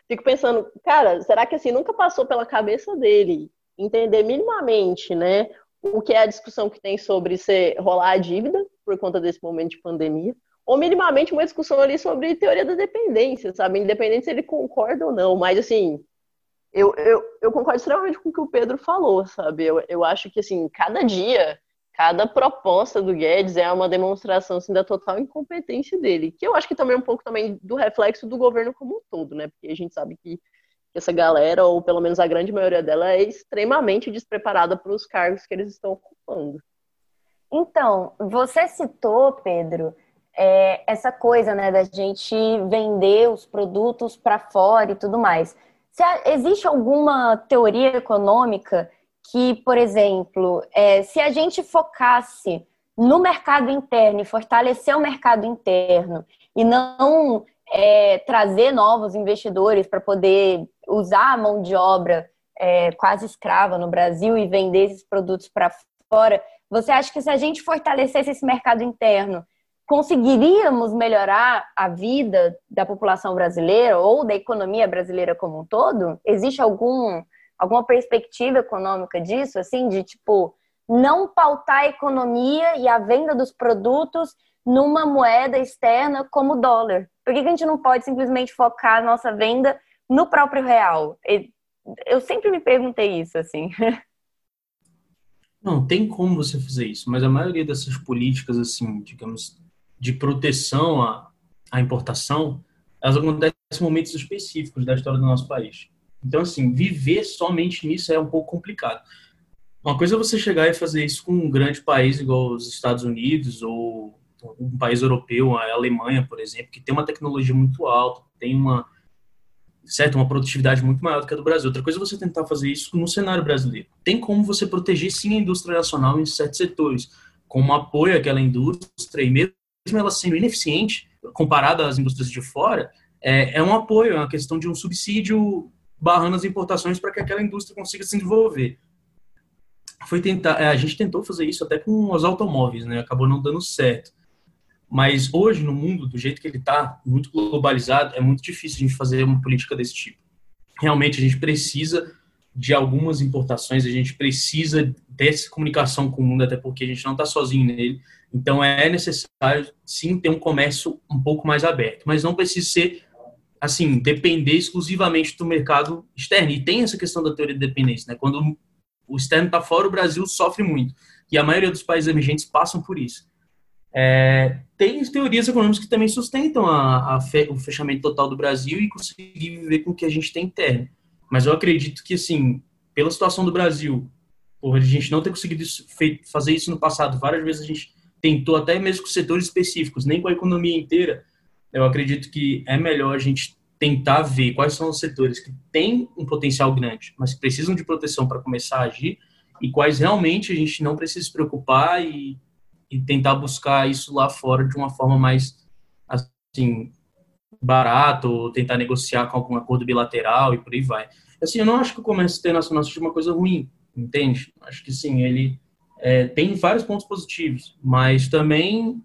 fico pensando, cara, será que, assim, nunca passou pela cabeça dele entender minimamente, né, o que é a discussão que tem sobre se rolar a dívida por conta desse momento de pandemia, ou minimamente uma discussão ali sobre teoria da dependência, sabe? Independente se ele concorda ou não, mas assim, eu, eu, eu concordo extremamente com o que o Pedro falou, sabe? Eu, eu acho que, assim, cada dia, cada proposta do Guedes é uma demonstração, assim, da total incompetência dele, que eu acho que também é um pouco também do reflexo do governo como um todo, né? Porque a gente sabe que essa galera, ou pelo menos a grande maioria dela, é extremamente despreparada para os cargos que eles estão ocupando. Então, você citou, Pedro, é, essa coisa né, da gente vender os produtos para fora e tudo mais. Se existe alguma teoria econômica que, por exemplo, é, se a gente focasse no mercado interno e fortalecer o mercado interno e não é, trazer novos investidores para poder usar a mão de obra é, quase escrava no Brasil e vender esses produtos para fora, você acha que se a gente fortalecesse esse mercado interno, conseguiríamos melhorar a vida da população brasileira ou da economia brasileira como um todo? Existe algum, alguma perspectiva econômica disso, assim, de tipo não pautar a economia e a venda dos produtos numa moeda externa como o dólar? Por que, a gente não pode simplesmente focar a nossa venda no próprio real? Eu sempre me perguntei isso, assim. Não, tem como você fazer isso, mas a maioria dessas políticas, assim, digamos, de proteção à, à importação, elas acontecem em momentos específicos da história do nosso país. Então, assim, viver somente nisso é um pouco complicado. Uma coisa é você chegar e fazer isso com um grande país igual os Estados Unidos ou um país europeu, a Alemanha, por exemplo, que tem uma tecnologia muito alta, tem uma certo, uma produtividade muito maior do que a do Brasil. Outra coisa é você tentar fazer isso no cenário brasileiro. Tem como você proteger sim a indústria nacional em certos setores, com um apoio àquela indústria e mesmo ela sendo ineficiente comparada às indústrias de fora, é, é um apoio, é uma questão de um subsídio barrando as importações para que aquela indústria consiga se desenvolver. foi tentar, é, a gente tentou fazer isso até com os automóveis, né? Acabou não dando certo. Mas hoje, no mundo, do jeito que ele está, muito globalizado, é muito difícil a gente fazer uma política desse tipo. Realmente, a gente precisa de algumas importações, a gente precisa dessa comunicação com o mundo, até porque a gente não está sozinho nele. Então, é necessário, sim, ter um comércio um pouco mais aberto. Mas não precisa ser, assim, depender exclusivamente do mercado externo. E tem essa questão da teoria de dependência, né? Quando o externo está fora, o Brasil sofre muito. E a maioria dos países emergentes passam por isso. É, tem teorias econômicas que também sustentam a, a fe, o fechamento total do Brasil e conseguir viver com o que a gente tem interno. Mas eu acredito que, assim, pela situação do Brasil, por a gente não ter conseguido isso, feito, fazer isso no passado, várias vezes a gente tentou, até mesmo com setores específicos, nem com a economia inteira, eu acredito que é melhor a gente tentar ver quais são os setores que têm um potencial grande, mas que precisam de proteção para começar a agir, e quais realmente a gente não precisa se preocupar e e tentar buscar isso lá fora de uma forma mais assim barato, ou tentar negociar com algum acordo bilateral e por aí vai. Assim, eu não acho que o comércio internacional seja uma coisa ruim, entende? Acho que sim, ele é, tem vários pontos positivos, mas também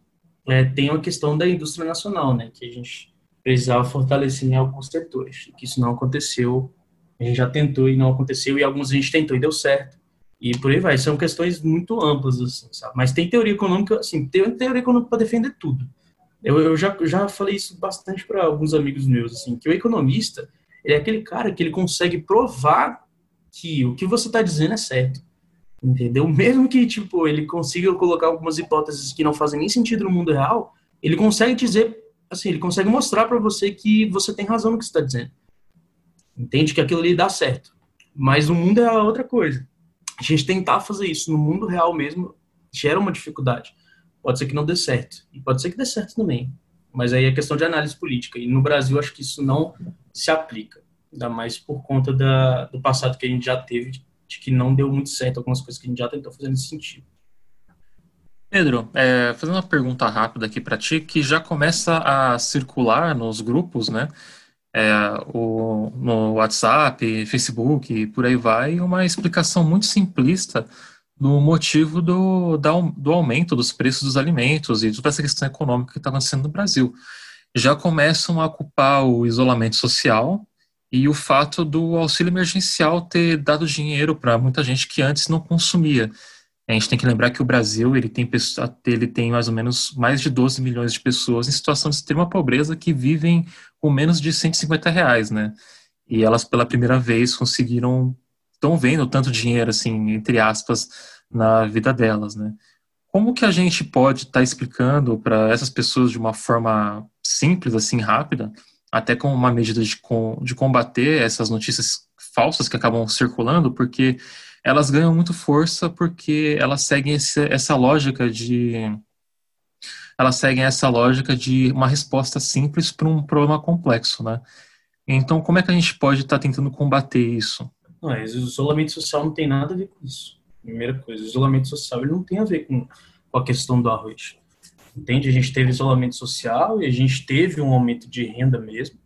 é, tem a questão da indústria nacional, né, que a gente precisava fortalecer em alguns setores, que isso não aconteceu, a gente já tentou e não aconteceu, e alguns a gente tentou e deu certo, e por aí vai. São questões muito amplas, assim, sabe? Mas tem teoria econômica, assim, tem teoria econômica para defender tudo. Eu, eu já, já falei isso bastante para alguns amigos meus, assim, que o economista, ele é aquele cara que ele consegue provar que o que você está dizendo é certo. Entendeu? Mesmo que, tipo, ele consiga colocar algumas hipóteses que não fazem nem sentido no mundo real, ele consegue dizer, assim, ele consegue mostrar para você que você tem razão no que está dizendo. Entende? Que aquilo ali dá certo. Mas o mundo é outra coisa a gente tentar fazer isso no mundo real mesmo gera uma dificuldade. Pode ser que não dê certo, e pode ser que dê certo também. Mas aí é questão de análise política. E no Brasil, acho que isso não se aplica. Ainda mais por conta da, do passado que a gente já teve, de, que não deu muito certo algumas coisas que a gente já tentou fazer nesse sentido. Pedro, é, fazendo uma pergunta rápida aqui para ti, que já começa a circular nos grupos, né? É, o, no WhatsApp, Facebook e por aí vai, uma explicação muito simplista do motivo do, do aumento dos preços dos alimentos e toda essa questão econômica que está acontecendo no Brasil. Já começam a culpar o isolamento social e o fato do auxílio emergencial ter dado dinheiro para muita gente que antes não consumia. A gente tem que lembrar que o Brasil ele tem, ele tem mais ou menos mais de 12 milhões de pessoas em situação de extrema pobreza que vivem com menos de 150 reais, né? E elas pela primeira vez conseguiram, estão vendo tanto dinheiro, assim, entre aspas, na vida delas, né? Como que a gente pode estar tá explicando para essas pessoas de uma forma simples, assim, rápida, até com uma medida de, de combater essas notícias falsas que acabam circulando, porque elas ganham muito força porque elas seguem esse, essa lógica de elas seguem essa lógica de uma resposta simples para um problema complexo, né? Então, como é que a gente pode estar tá tentando combater isso? Não, o isolamento social não tem nada a ver com isso. Primeira coisa, o isolamento social ele não tem a ver com, com a questão do arroz. Entende? A gente teve isolamento social e a gente teve um aumento de renda mesmo.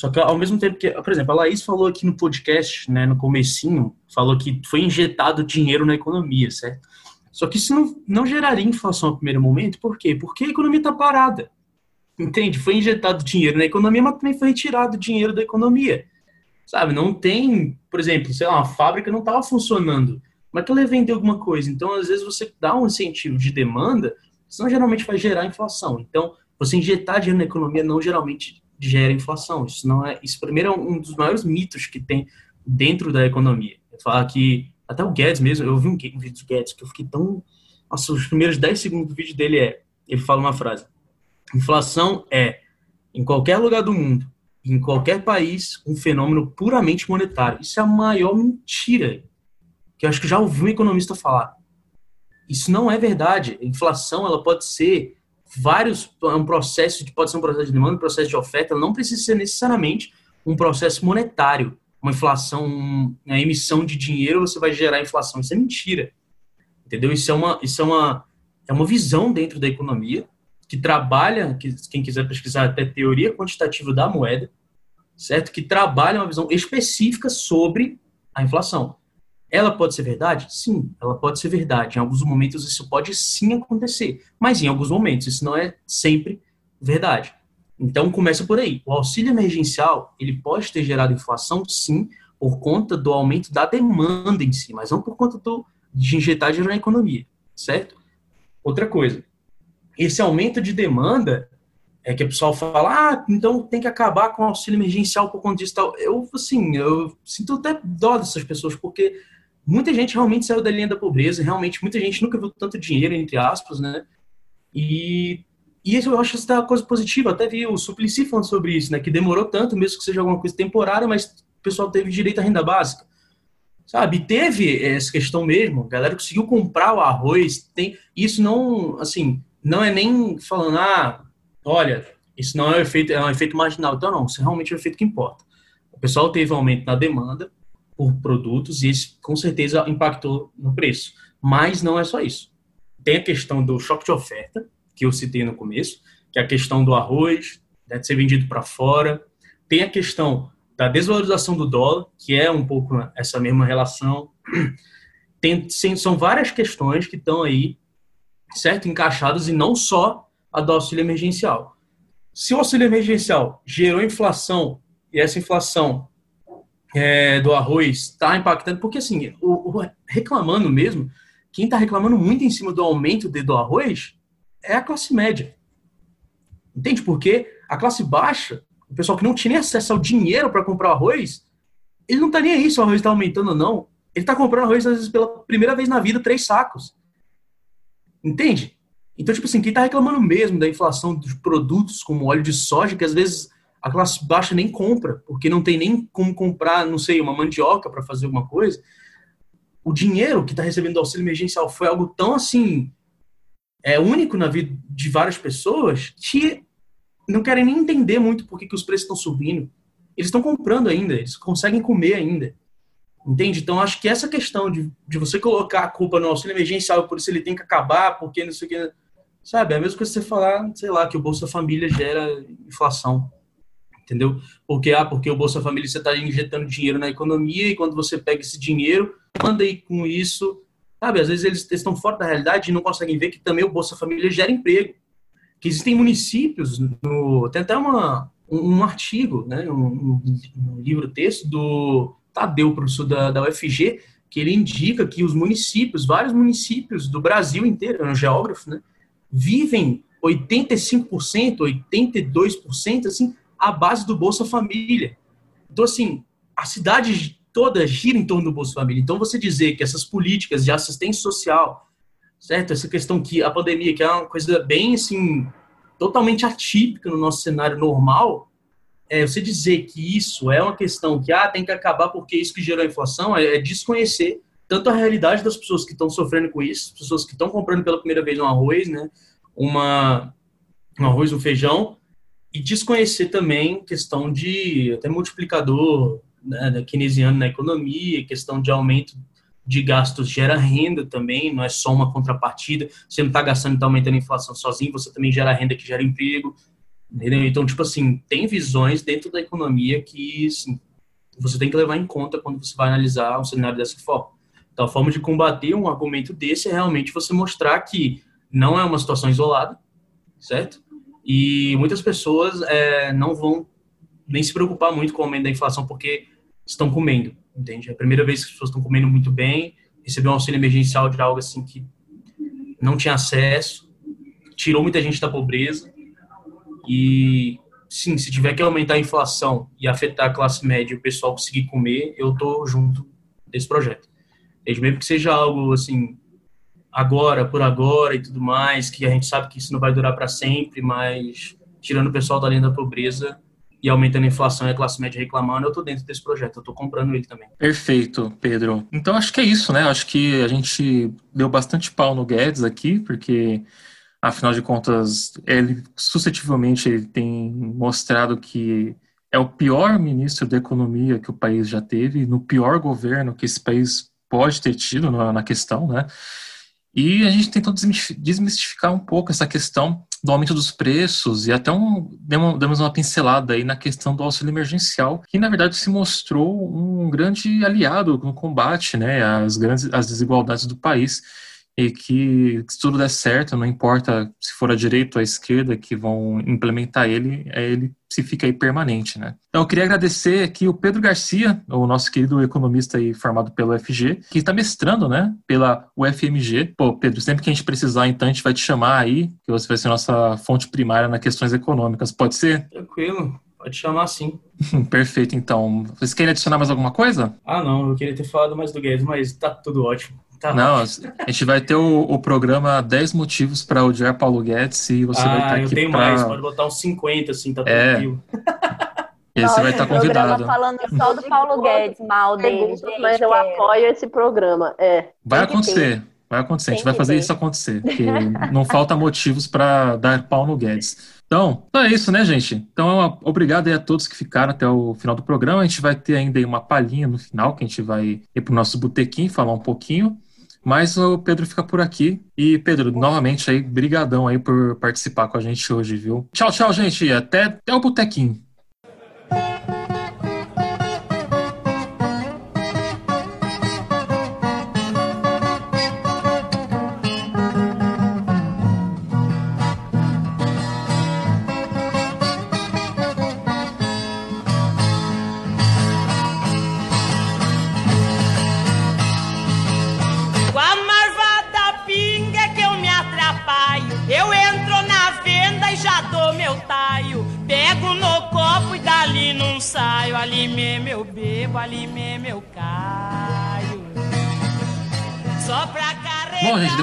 Só que ao mesmo tempo que, por exemplo, a Laís falou aqui no podcast, né, no comecinho, falou que foi injetado dinheiro na economia, certo? Só que isso não, não geraria inflação no primeiro momento, por quê? Porque a economia está parada. Entende? Foi injetado dinheiro na economia, mas também foi retirado dinheiro da economia. Sabe? Não tem, por exemplo, sei lá, uma fábrica não estava funcionando, mas ela vender alguma coisa. Então, às vezes, você dá um incentivo de demanda, senão geralmente vai gerar inflação. Então, você injetar dinheiro na economia não geralmente gera inflação. Isso não é. Isso primeiro é um dos maiores mitos que tem dentro da economia. É falar que até o Guedes mesmo, eu vi um, vídeo do Guedes que eu fiquei tão. Nossa, os primeiros 10 segundos do vídeo dele é. Ele fala uma frase: Inflação é, em qualquer lugar do mundo, em qualquer país, um fenômeno puramente monetário. Isso é a maior mentira que eu acho que já ouvi um economista falar. Isso não é verdade. A inflação ela pode ser vários um processo pode ser um processo de demanda, um processo de oferta, não precisa ser necessariamente um processo monetário uma inflação, uma emissão de dinheiro, você vai gerar inflação. Isso é mentira. Entendeu? Isso é uma, isso é uma, é uma visão dentro da economia que trabalha, que, quem quiser pesquisar até teoria quantitativa da moeda, certo? Que trabalha uma visão específica sobre a inflação. Ela pode ser verdade? Sim, ela pode ser verdade. Em alguns momentos isso pode sim acontecer, mas em alguns momentos isso não é sempre verdade. Então começa por aí. O auxílio emergencial, ele pode ter gerado inflação, sim, por conta do aumento da demanda em si, mas não por conta do, de injetar dinheiro na economia, certo? Outra coisa, esse aumento de demanda é que o pessoal fala, ah, então tem que acabar com o auxílio emergencial por conta disso tal. Eu, assim, eu sinto até dó dessas pessoas, porque muita gente realmente saiu da linha da pobreza, realmente muita gente nunca viu tanto dinheiro, entre aspas, né? E, e isso eu acho que é uma coisa positiva. Até vi o Suplicy falando sobre isso, né? Que demorou tanto, mesmo que seja alguma coisa temporária, mas o pessoal teve direito à renda básica. Sabe? Teve essa questão mesmo, a galera conseguiu comprar o arroz, tem isso não, assim, não é nem falando, ah, olha, isso não é um efeito, é um efeito marginal. Então, não, isso realmente é um efeito que importa. O pessoal teve um aumento na demanda por produtos e isso, com certeza, impactou no preço. Mas não é só isso. Tem a questão do choque de oferta, que eu citei no começo, que é a questão do arroz, deve ser vendido para fora. Tem a questão da desvalorização do dólar, que é um pouco essa mesma relação. Tem, são várias questões que estão aí, certo, encaixadas e não só a do auxílio emergencial. Se o auxílio emergencial gerou inflação e essa inflação é, do arroz está impactando, porque assim, o, o, reclamando mesmo, quem está reclamando muito em cima do aumento de, do arroz é a classe média. Entende? Porque a classe baixa o pessoal que não tinha acesso ao dinheiro para comprar arroz, ele não tá nem aí se o arroz está aumentando ou não. Ele está comprando arroz, às vezes, pela primeira vez na vida, três sacos. Entende? Então, tipo assim, quem está reclamando mesmo da inflação dos produtos como óleo de soja, que às vezes a classe baixa nem compra, porque não tem nem como comprar, não sei, uma mandioca para fazer alguma coisa. O dinheiro que está recebendo do auxílio emergencial foi algo tão assim é único na vida de várias pessoas que não querem nem entender muito por que, que os preços estão subindo. Eles estão comprando ainda, eles conseguem comer ainda. Entende? Então, acho que essa questão de, de você colocar a culpa no auxílio emergencial, por isso ele tem que acabar, porque não sei o que. Sabe? É a mesma coisa que você falar, sei lá, que o Bolsa Família gera inflação. Entendeu? Porque, ah, porque o Bolsa Família você está injetando dinheiro na economia e quando você pega esse dinheiro, manda aí com isso. Sabe? Às vezes eles, eles estão fora da realidade e não conseguem ver que também o Bolsa Família gera emprego que existem municípios, no, tem até uma, um, um artigo, né, um, um livro-texto do Tadeu, professor da, da UFG, que ele indica que os municípios, vários municípios do Brasil inteiro, é um geógrafo, né, vivem 85%, 82%, assim, à base do Bolsa Família. Então, assim, a cidade toda gira em torno do Bolsa Família. Então, você dizer que essas políticas de assistência social, certo? Essa questão que a pandemia, que é uma coisa bem, assim, totalmente atípica no nosso cenário normal, é, você dizer que isso é uma questão que, ah, tem que acabar porque isso que gerou a inflação, é, é desconhecer tanto a realidade das pessoas que estão sofrendo com isso, pessoas que estão comprando pela primeira vez um arroz, né, uma, um arroz, um feijão, e desconhecer também questão de até multiplicador né, keynesiano na economia, questão de aumento de gastos gera renda também, não é só uma contrapartida. Você não está gastando e está aumentando a inflação sozinho, você também gera renda que gera emprego. Entendeu? Então, tipo assim, tem visões dentro da economia que assim, você tem que levar em conta quando você vai analisar um cenário dessa forma. Então, a forma de combater um argumento desse é realmente você mostrar que não é uma situação isolada, certo? E muitas pessoas é, não vão nem se preocupar muito com o aumento da inflação porque estão comendo entende? É a primeira vez que as pessoas estão comendo muito bem, receber um auxílio emergencial de algo assim que não tinha acesso, tirou muita gente da pobreza e sim, se tiver que aumentar a inflação e afetar a classe média e o pessoal conseguir comer, eu tô junto desse projeto. Desde mesmo que seja algo assim agora, por agora e tudo mais, que a gente sabe que isso não vai durar para sempre, mas tirando o pessoal da linha da pobreza, e aumentando a inflação e a classe média reclamando, eu estou dentro desse projeto, eu estou comprando ele também. Perfeito, Pedro. Então acho que é isso, né? Acho que a gente deu bastante pau no Guedes aqui, porque afinal de contas, ele suscetivelmente ele tem mostrado que é o pior ministro da economia que o país já teve, no pior governo que esse país pode ter tido na questão, né? E a gente tentou desmistificar um pouco essa questão do aumento dos preços e até um, demos uma pincelada aí na questão do auxílio emergencial, que na verdade se mostrou um grande aliado no combate né, às grandes às desigualdades do país e que se tudo der certo, não importa se for a direita ou a esquerda que vão implementar ele, é ele se fica aí permanente, né? Então eu queria agradecer aqui o Pedro Garcia, o nosso querido economista aí formado pelo UFG, que está mestrando, né, pela UFMG. Pô, Pedro, sempre que a gente precisar, então a gente vai te chamar aí, que você vai ser nossa fonte primária nas questões econômicas, pode ser? Tranquilo. Pode chamar sim. Perfeito, então. Vocês querem adicionar mais alguma coisa? Ah, não, eu queria ter falado mais do Guedes, mas tá tudo ótimo. Tá não, ótimo. a gente vai ter o, o programa 10 motivos para odiar Paulo Guedes e você ah, vai estar tá aqui. Eu tenho pra... mais, pode botar uns 50, assim, tá é. tranquilo. E você vai estar tá convidado. falando só do Paulo Guedes, mal dele. mas eu apoio esse programa. É. Vai acontecer. Vai acontecer, a gente vai fazer isso acontecer, porque não falta motivos para dar pau no Guedes. Então, então, é isso, né, gente? Então, obrigado aí a todos que ficaram até o final do programa. A gente vai ter ainda uma palhinha no final, que a gente vai ir para o nosso botequim, falar um pouquinho. Mas o Pedro fica por aqui. E, Pedro, novamente aí, brigadão aí por participar com a gente hoje, viu? Tchau, tchau, gente. Até, até o botequim.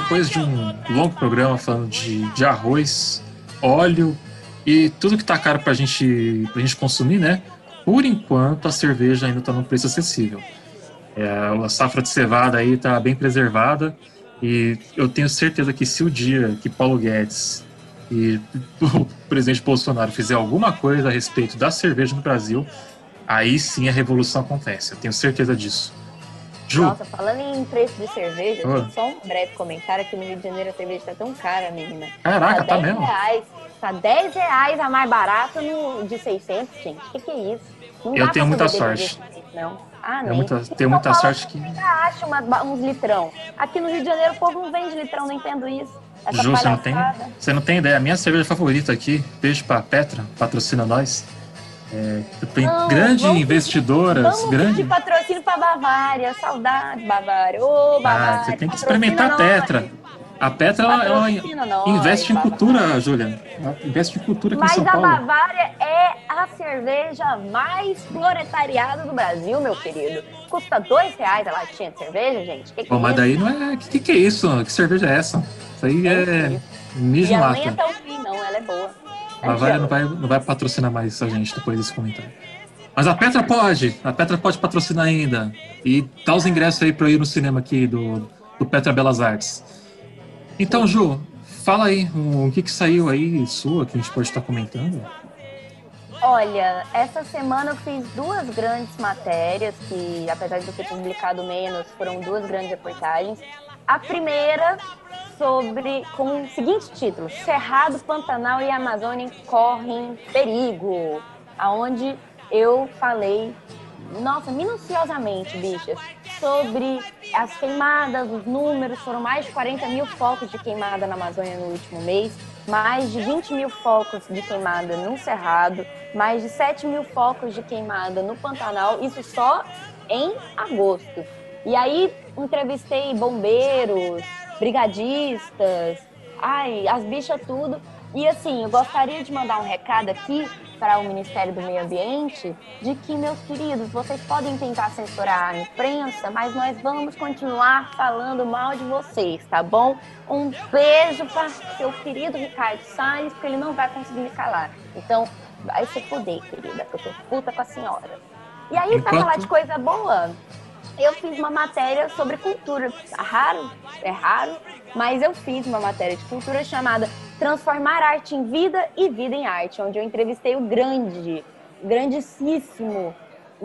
Depois de um longo programa falando de, de arroz, óleo e tudo que tá caro pra gente, pra gente consumir, né? Por enquanto a cerveja ainda tá num preço acessível. É, a safra de cevada aí tá bem preservada e eu tenho certeza que se o dia que Paulo Guedes e o presidente Bolsonaro fizer alguma coisa a respeito da cerveja no Brasil, aí sim a revolução acontece. Eu tenho certeza disso. Ju. Nossa, falando em preço de cerveja, oh. só um breve comentário aqui no Rio de Janeiro a cerveja tá tão cara, menina. Caraca, tá, tá mesmo? Reais, tá 10 reais a mais barata no, de 600, gente. O que, que é isso? Não eu tenho muita sorte. não. Ah, nem. Muita, tenho muita sorte que. acha uma, uns litrão. Aqui no Rio de Janeiro o povo não vende litrão, não entendo isso. Essa Ju, você não, tem, você não tem ideia. A minha cerveja favorita aqui, beijo pra Petra, patrocina nós. É, tem não, grandes investidoras. Vamos grande... pedir patrocínio para Bavária. Saudade, Bavária. Ô, Bavária. Ah, você tem que experimentar a Petra. A Petra, ela, ela investe nós, em cultura, Júlia. investe em cultura aqui Mas em São Paulo. Mas a Bavária é a cerveja mais proletariada do Brasil, meu querido. Custa dois reais a latinha de cerveja, gente. Que que Bom, é mas daí não é... O que, que, é isso? Que cerveja é essa? Isso aí é... é mijo E nem é tão fim, não. Ela é boa. A Bavária não vai, não vai patrocinar mais a gente depois desse comentário. Mas a Petra pode, a Petra pode patrocinar ainda. E dá os ingressos aí para ir no cinema aqui do, do Petra Belas Artes. Então, Ju, fala aí, o que, que saiu aí sua que a gente pode estar comentando? Olha, essa semana eu fiz duas grandes matérias que, apesar de eu ter publicado menos, foram duas grandes reportagens. A primeira sobre com o seguinte título: Cerrado, Pantanal e Amazônia correm perigo, aonde eu falei, nossa, minuciosamente, bichas, sobre as queimadas, os números, foram mais de 40 mil focos de queimada na Amazônia no último mês, mais de 20 mil focos de queimada no Cerrado, mais de 7 mil focos de queimada no Pantanal, isso só em agosto. E aí entrevistei bombeiros, brigadistas, ai, as bichas tudo. E assim, eu gostaria de mandar um recado aqui para o Ministério do Meio Ambiente de que, meus queridos, vocês podem tentar censurar a imprensa, mas nós vamos continuar falando mal de vocês, tá bom? Um beijo para seu querido Ricardo Salles, porque ele não vai conseguir me calar. Então, vai se foder, querida, que eu tô puta com a senhora. E aí, Enquanto... pra falar de coisa boa, eu fiz uma matéria sobre cultura. É raro, é raro, mas eu fiz uma matéria de cultura chamada Transformar Arte em Vida e Vida em Arte, onde eu entrevistei o grande, grandíssimo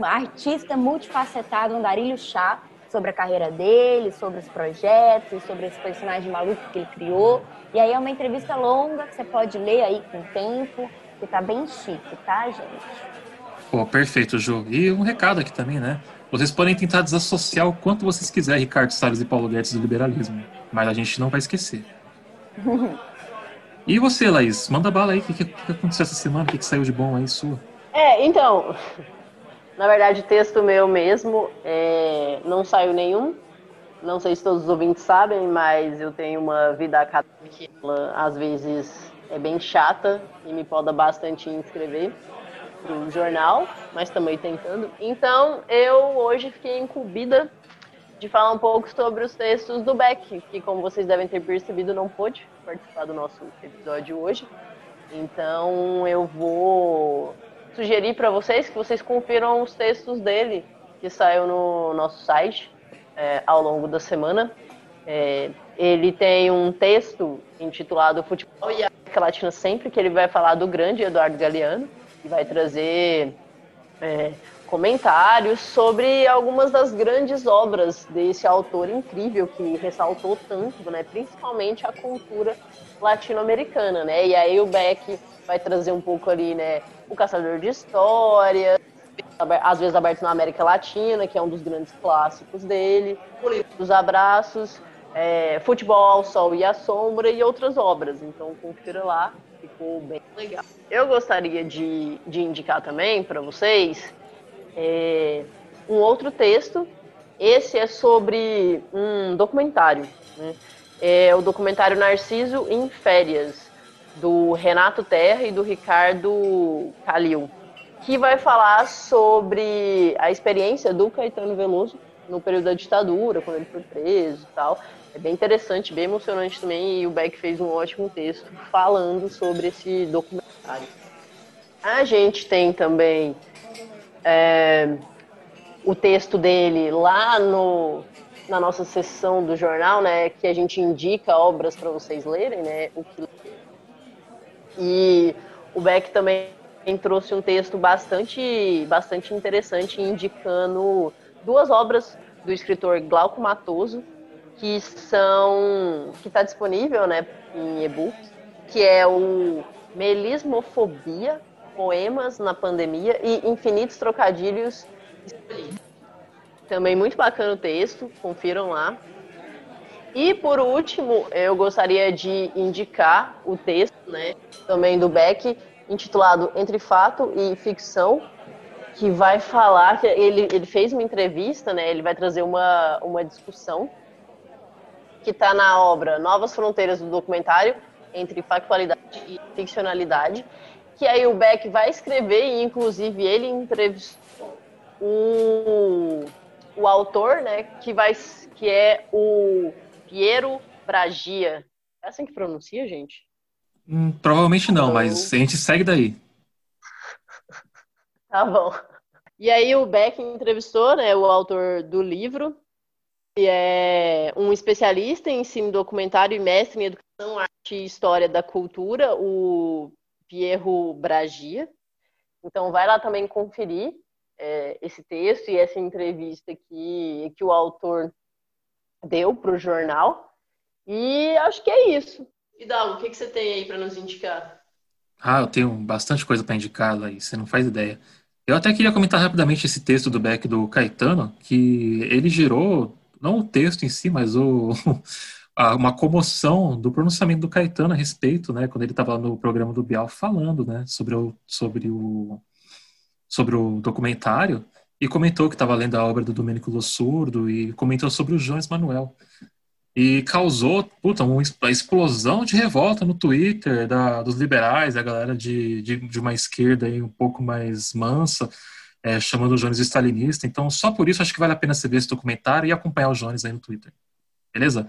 artista multifacetado Andarilho Chá sobre a carreira dele, sobre os projetos, sobre esse personagem maluco que ele criou. E aí é uma entrevista longa que você pode ler aí com tempo, que tá bem chique, tá, gente? Pô, perfeito, Ju. E um recado aqui também, né? Vocês podem tentar desassociar o quanto vocês quiserem Ricardo Salles e Paulo Guedes do liberalismo, mas a gente não vai esquecer. e você, Laís? Manda bala aí. O que, que, que, aconteceu essa semana? O que, que saiu de bom aí sua? É, então, na verdade, texto meu mesmo, é, não saiu nenhum. Não sei se todos os ouvintes sabem, mas eu tenho uma vida acadêmica às vezes é bem chata e me poda bastante em escrever para o jornal, mas também tentando. Então, eu hoje fiquei incumbida de falar um pouco sobre os textos do Beck, que, como vocês devem ter percebido, não pôde participar do nosso episódio hoje. Então, eu vou sugerir para vocês que vocês confiram os textos dele, que saiu no nosso site é, ao longo da semana. É, ele tem um texto intitulado Futebol e América Latina Sempre, que ele vai falar do grande Eduardo Galeano e vai trazer é, comentários sobre algumas das grandes obras desse autor incrível que ressaltou tanto, né, principalmente a cultura latino-americana, né? E aí o Beck vai trazer um pouco ali, né, o Caçador de Histórias, às vezes aberto na América Latina, que é um dos grandes clássicos dele, O Livro dos Abraços, é, Futebol Sol e à Sombra e outras obras. Então confira lá, ficou bem legal. Eu gostaria de, de indicar também para vocês é, um outro texto. Esse é sobre um documentário. Né? É o documentário Narciso em Férias do Renato Terra e do Ricardo Calil, que vai falar sobre a experiência do Caetano Veloso no período da ditadura, quando ele foi preso e tal. É bem interessante, bem emocionante também, e o Beck fez um ótimo texto falando sobre esse documentário. A gente tem também é, o texto dele lá no, na nossa sessão do jornal, né, que a gente indica obras para vocês lerem, né, o que e o Beck também trouxe um texto bastante, bastante interessante, indicando duas obras do escritor Glauco Matoso, que são que está disponível, né, em e-book, que é o Melismofobia, Poemas na Pandemia e Infinitos Trocadilhos Também muito bacana o texto, confiram lá. E por último, eu gostaria de indicar o texto, né, também do Beck, intitulado Entre Fato e Ficção, que vai falar que ele, ele fez uma entrevista, né, ele vai trazer uma, uma discussão que está na obra Novas Fronteiras do Documentário entre factualidade e ficcionalidade, que aí o Beck vai escrever e inclusive ele entrevistou o, o autor, né, que vai que é o Piero Bragia. É assim que pronuncia, gente? Hum, provavelmente não, então... mas a gente segue daí. Tá bom. E aí o Beck entrevistou, né, o autor do livro, que é um especialista em ensino documentário e mestre em educação, arte e história da cultura, o Piero Bragia. Então vai lá também conferir é, esse texto e essa entrevista que, que o autor deu para o jornal. E acho que é isso. E Dalo, o que, que você tem aí para nos indicar? Ah, eu tenho bastante coisa para indicar, aí você não faz ideia. Eu até queria comentar rapidamente esse texto do Beck do Caetano, que ele gerou, não o texto em si, mas o, uma comoção do pronunciamento do Caetano a respeito, né, quando ele estava no programa do Bial falando, né, sobre o, sobre o, sobre o documentário, e comentou que estava lendo a obra do Domênico Lossurdo e comentou sobre o Jones Manuel. E causou, puta, uma explosão de revolta no Twitter da, dos liberais, da galera de, de, de, uma esquerda aí um pouco mais mansa, é, chamando o Jones de stalinista. Então, só por isso acho que vale a pena você ver esse documentário e acompanhar o Jones aí no Twitter. Beleza?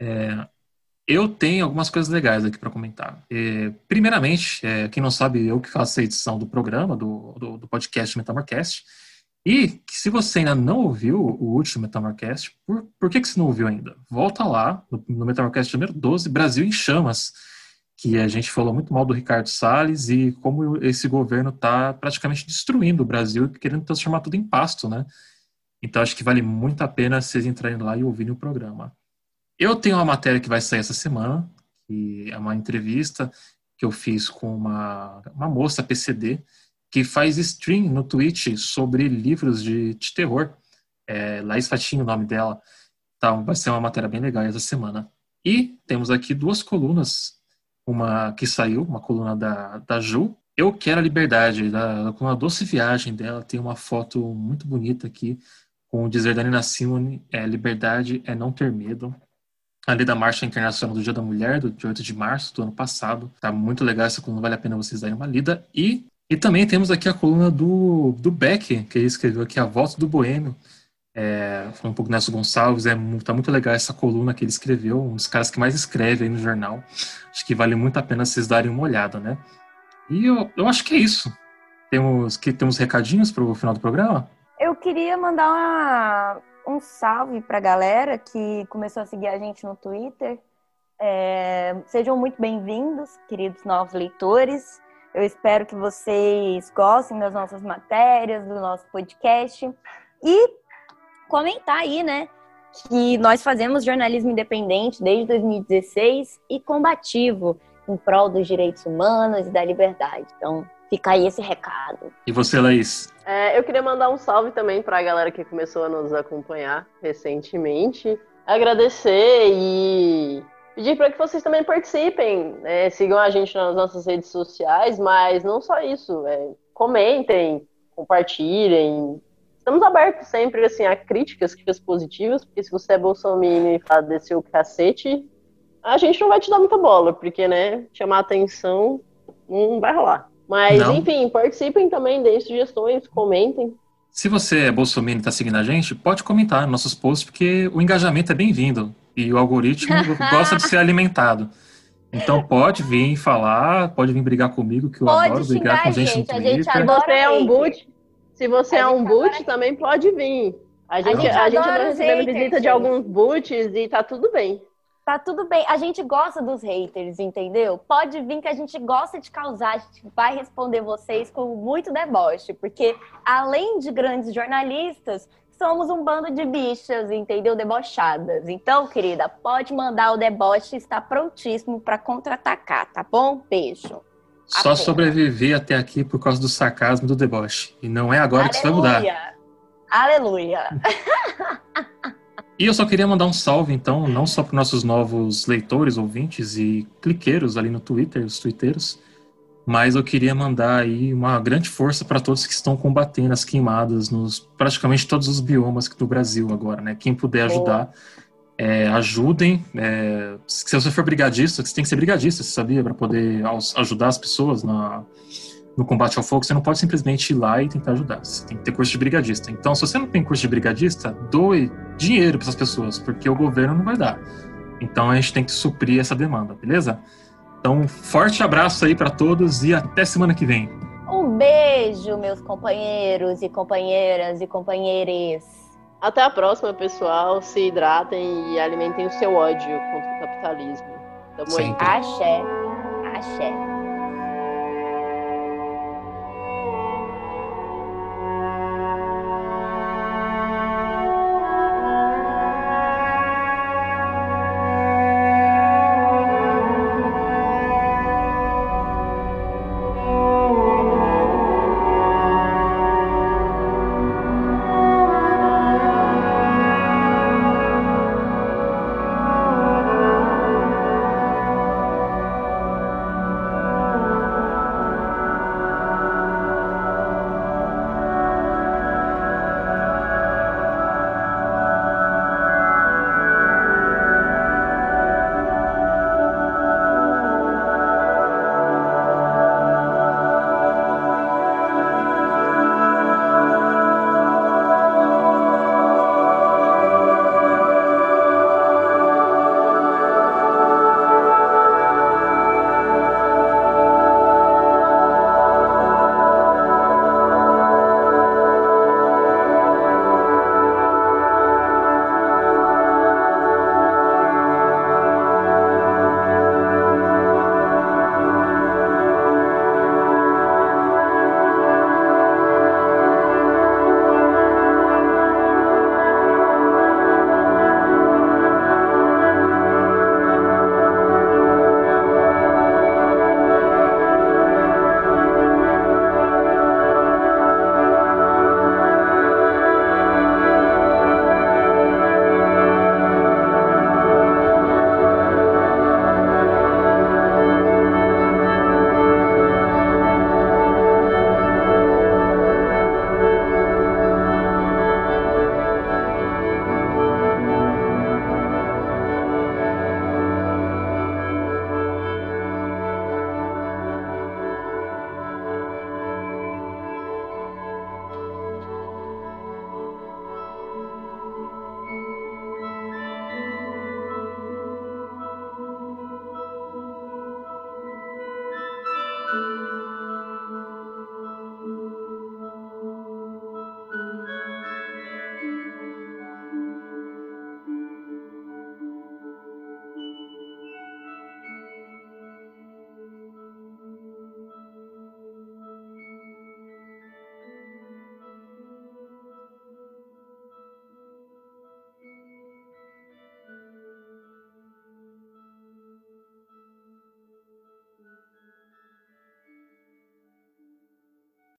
É, eu tenho algumas coisas legais aqui para comentar. É, primeiramente, é, quem não sabe, eu que faço a edição do programa, do, do, do podcast Metamorcast. E se você ainda não ouviu o último Metamorcast, por, por que, que você não ouviu ainda? Volta lá no, no Metamorcast número 12, Brasil em Chamas, que a gente falou muito mal do Ricardo Salles e como esse governo está praticamente destruindo o Brasil, querendo transformar tudo em pasto, né? Então acho que vale muito a pena vocês entrarem lá e ouvirem o programa. Eu tenho uma matéria que vai sair essa semana, que é uma entrevista que eu fiz com uma, uma moça PCD que faz stream no Twitch sobre livros de, de terror. É, Laís Fatinho, o nome dela. Então, vai ser uma matéria bem legal essa semana. E temos aqui duas colunas. Uma que saiu, uma coluna da, da Ju. Eu Quero a Liberdade, da, da coluna Doce Viagem dela. Tem uma foto muito bonita aqui, com o dizer da Nina Simone, é, Liberdade é não ter medo ali da Marcha Internacional do Dia da Mulher, do dia 8 de março do ano passado. Tá muito legal essa coluna, vale a pena vocês darem uma lida. E, e também temos aqui a coluna do, do Beck, que ele escreveu aqui A Volta do Boêmio. É, falando um pouco do Nelson Gonçalves, é, tá muito legal essa coluna que ele escreveu, um dos caras que mais escreve aí no jornal. Acho que vale muito a pena vocês darem uma olhada, né? E eu, eu acho que é isso. Temos, que, temos recadinhos para o final do programa? Eu queria mandar uma, um salve para a galera que começou a seguir a gente no Twitter. É, sejam muito bem-vindos, queridos novos leitores. Eu espero que vocês gostem das nossas matérias, do nosso podcast. E comentar aí, né, que nós fazemos jornalismo independente desde 2016 e combativo em prol dos direitos humanos e da liberdade. Então, Fica aí esse recado. E você, Laís? É, eu queria mandar um salve também para a galera que começou a nos acompanhar recentemente. Agradecer e pedir para que vocês também participem, né? sigam a gente nas nossas redes sociais, mas não só isso, é, comentem, compartilhem. Estamos abertos sempre assim, a críticas, críticas positivas, porque se você é bolsominion e fala desse o cacete, a gente não vai te dar muita bola, porque né, chamar atenção não vai rolar. Mas, Não. enfim, participem também, deem sugestões, comentem. Se você é Bolsonaro e está seguindo a gente, pode comentar nos nossos posts, porque o engajamento é bem-vindo. E o algoritmo gosta de ser alimentado. Então pode vir falar, pode vir brigar comigo, que eu pode adoro brigar com gente, gente no Twitter. Se você é um boot, se você é um boot, também pode vir. A gente, a gente, a gente recebendo visita de alguns boots e tá tudo bem. Tá tudo bem. A gente gosta dos haters, entendeu? Pode vir que a gente gosta de causar, a gente vai responder vocês com muito deboche, porque além de grandes jornalistas, somos um bando de bichas, entendeu? Debochadas. Então, querida, pode mandar o deboche, está prontíssimo para contra-atacar, tá bom? Beijo. Só sobreviver até aqui por causa do sarcasmo do deboche. E não é agora Aleluia. que isso vai mudar. Aleluia! E eu só queria mandar um salve, então, não só para nossos novos leitores, ouvintes e cliqueiros ali no Twitter, os twitteiros, mas eu queria mandar aí uma grande força para todos que estão combatendo as queimadas nos praticamente todos os biomas do Brasil agora, né? Quem puder ajudar, é, ajudem. É, se você for brigadista, você tem que ser brigadista, você sabia, para poder ajudar as pessoas na no combate ao fogo, você não pode simplesmente ir lá e tentar ajudar. Você tem que ter curso de brigadista. Então, se você não tem curso de brigadista, doe dinheiro para essas pessoas, porque o governo não vai dar. Então, a gente tem que suprir essa demanda, beleza? Então, forte abraço aí para todos e até semana que vem. Um beijo, meus companheiros e companheiras e companheiros. Até a próxima, pessoal. Se hidratem e alimentem o seu ódio contra o capitalismo. Tamo aí. Axé. Axé.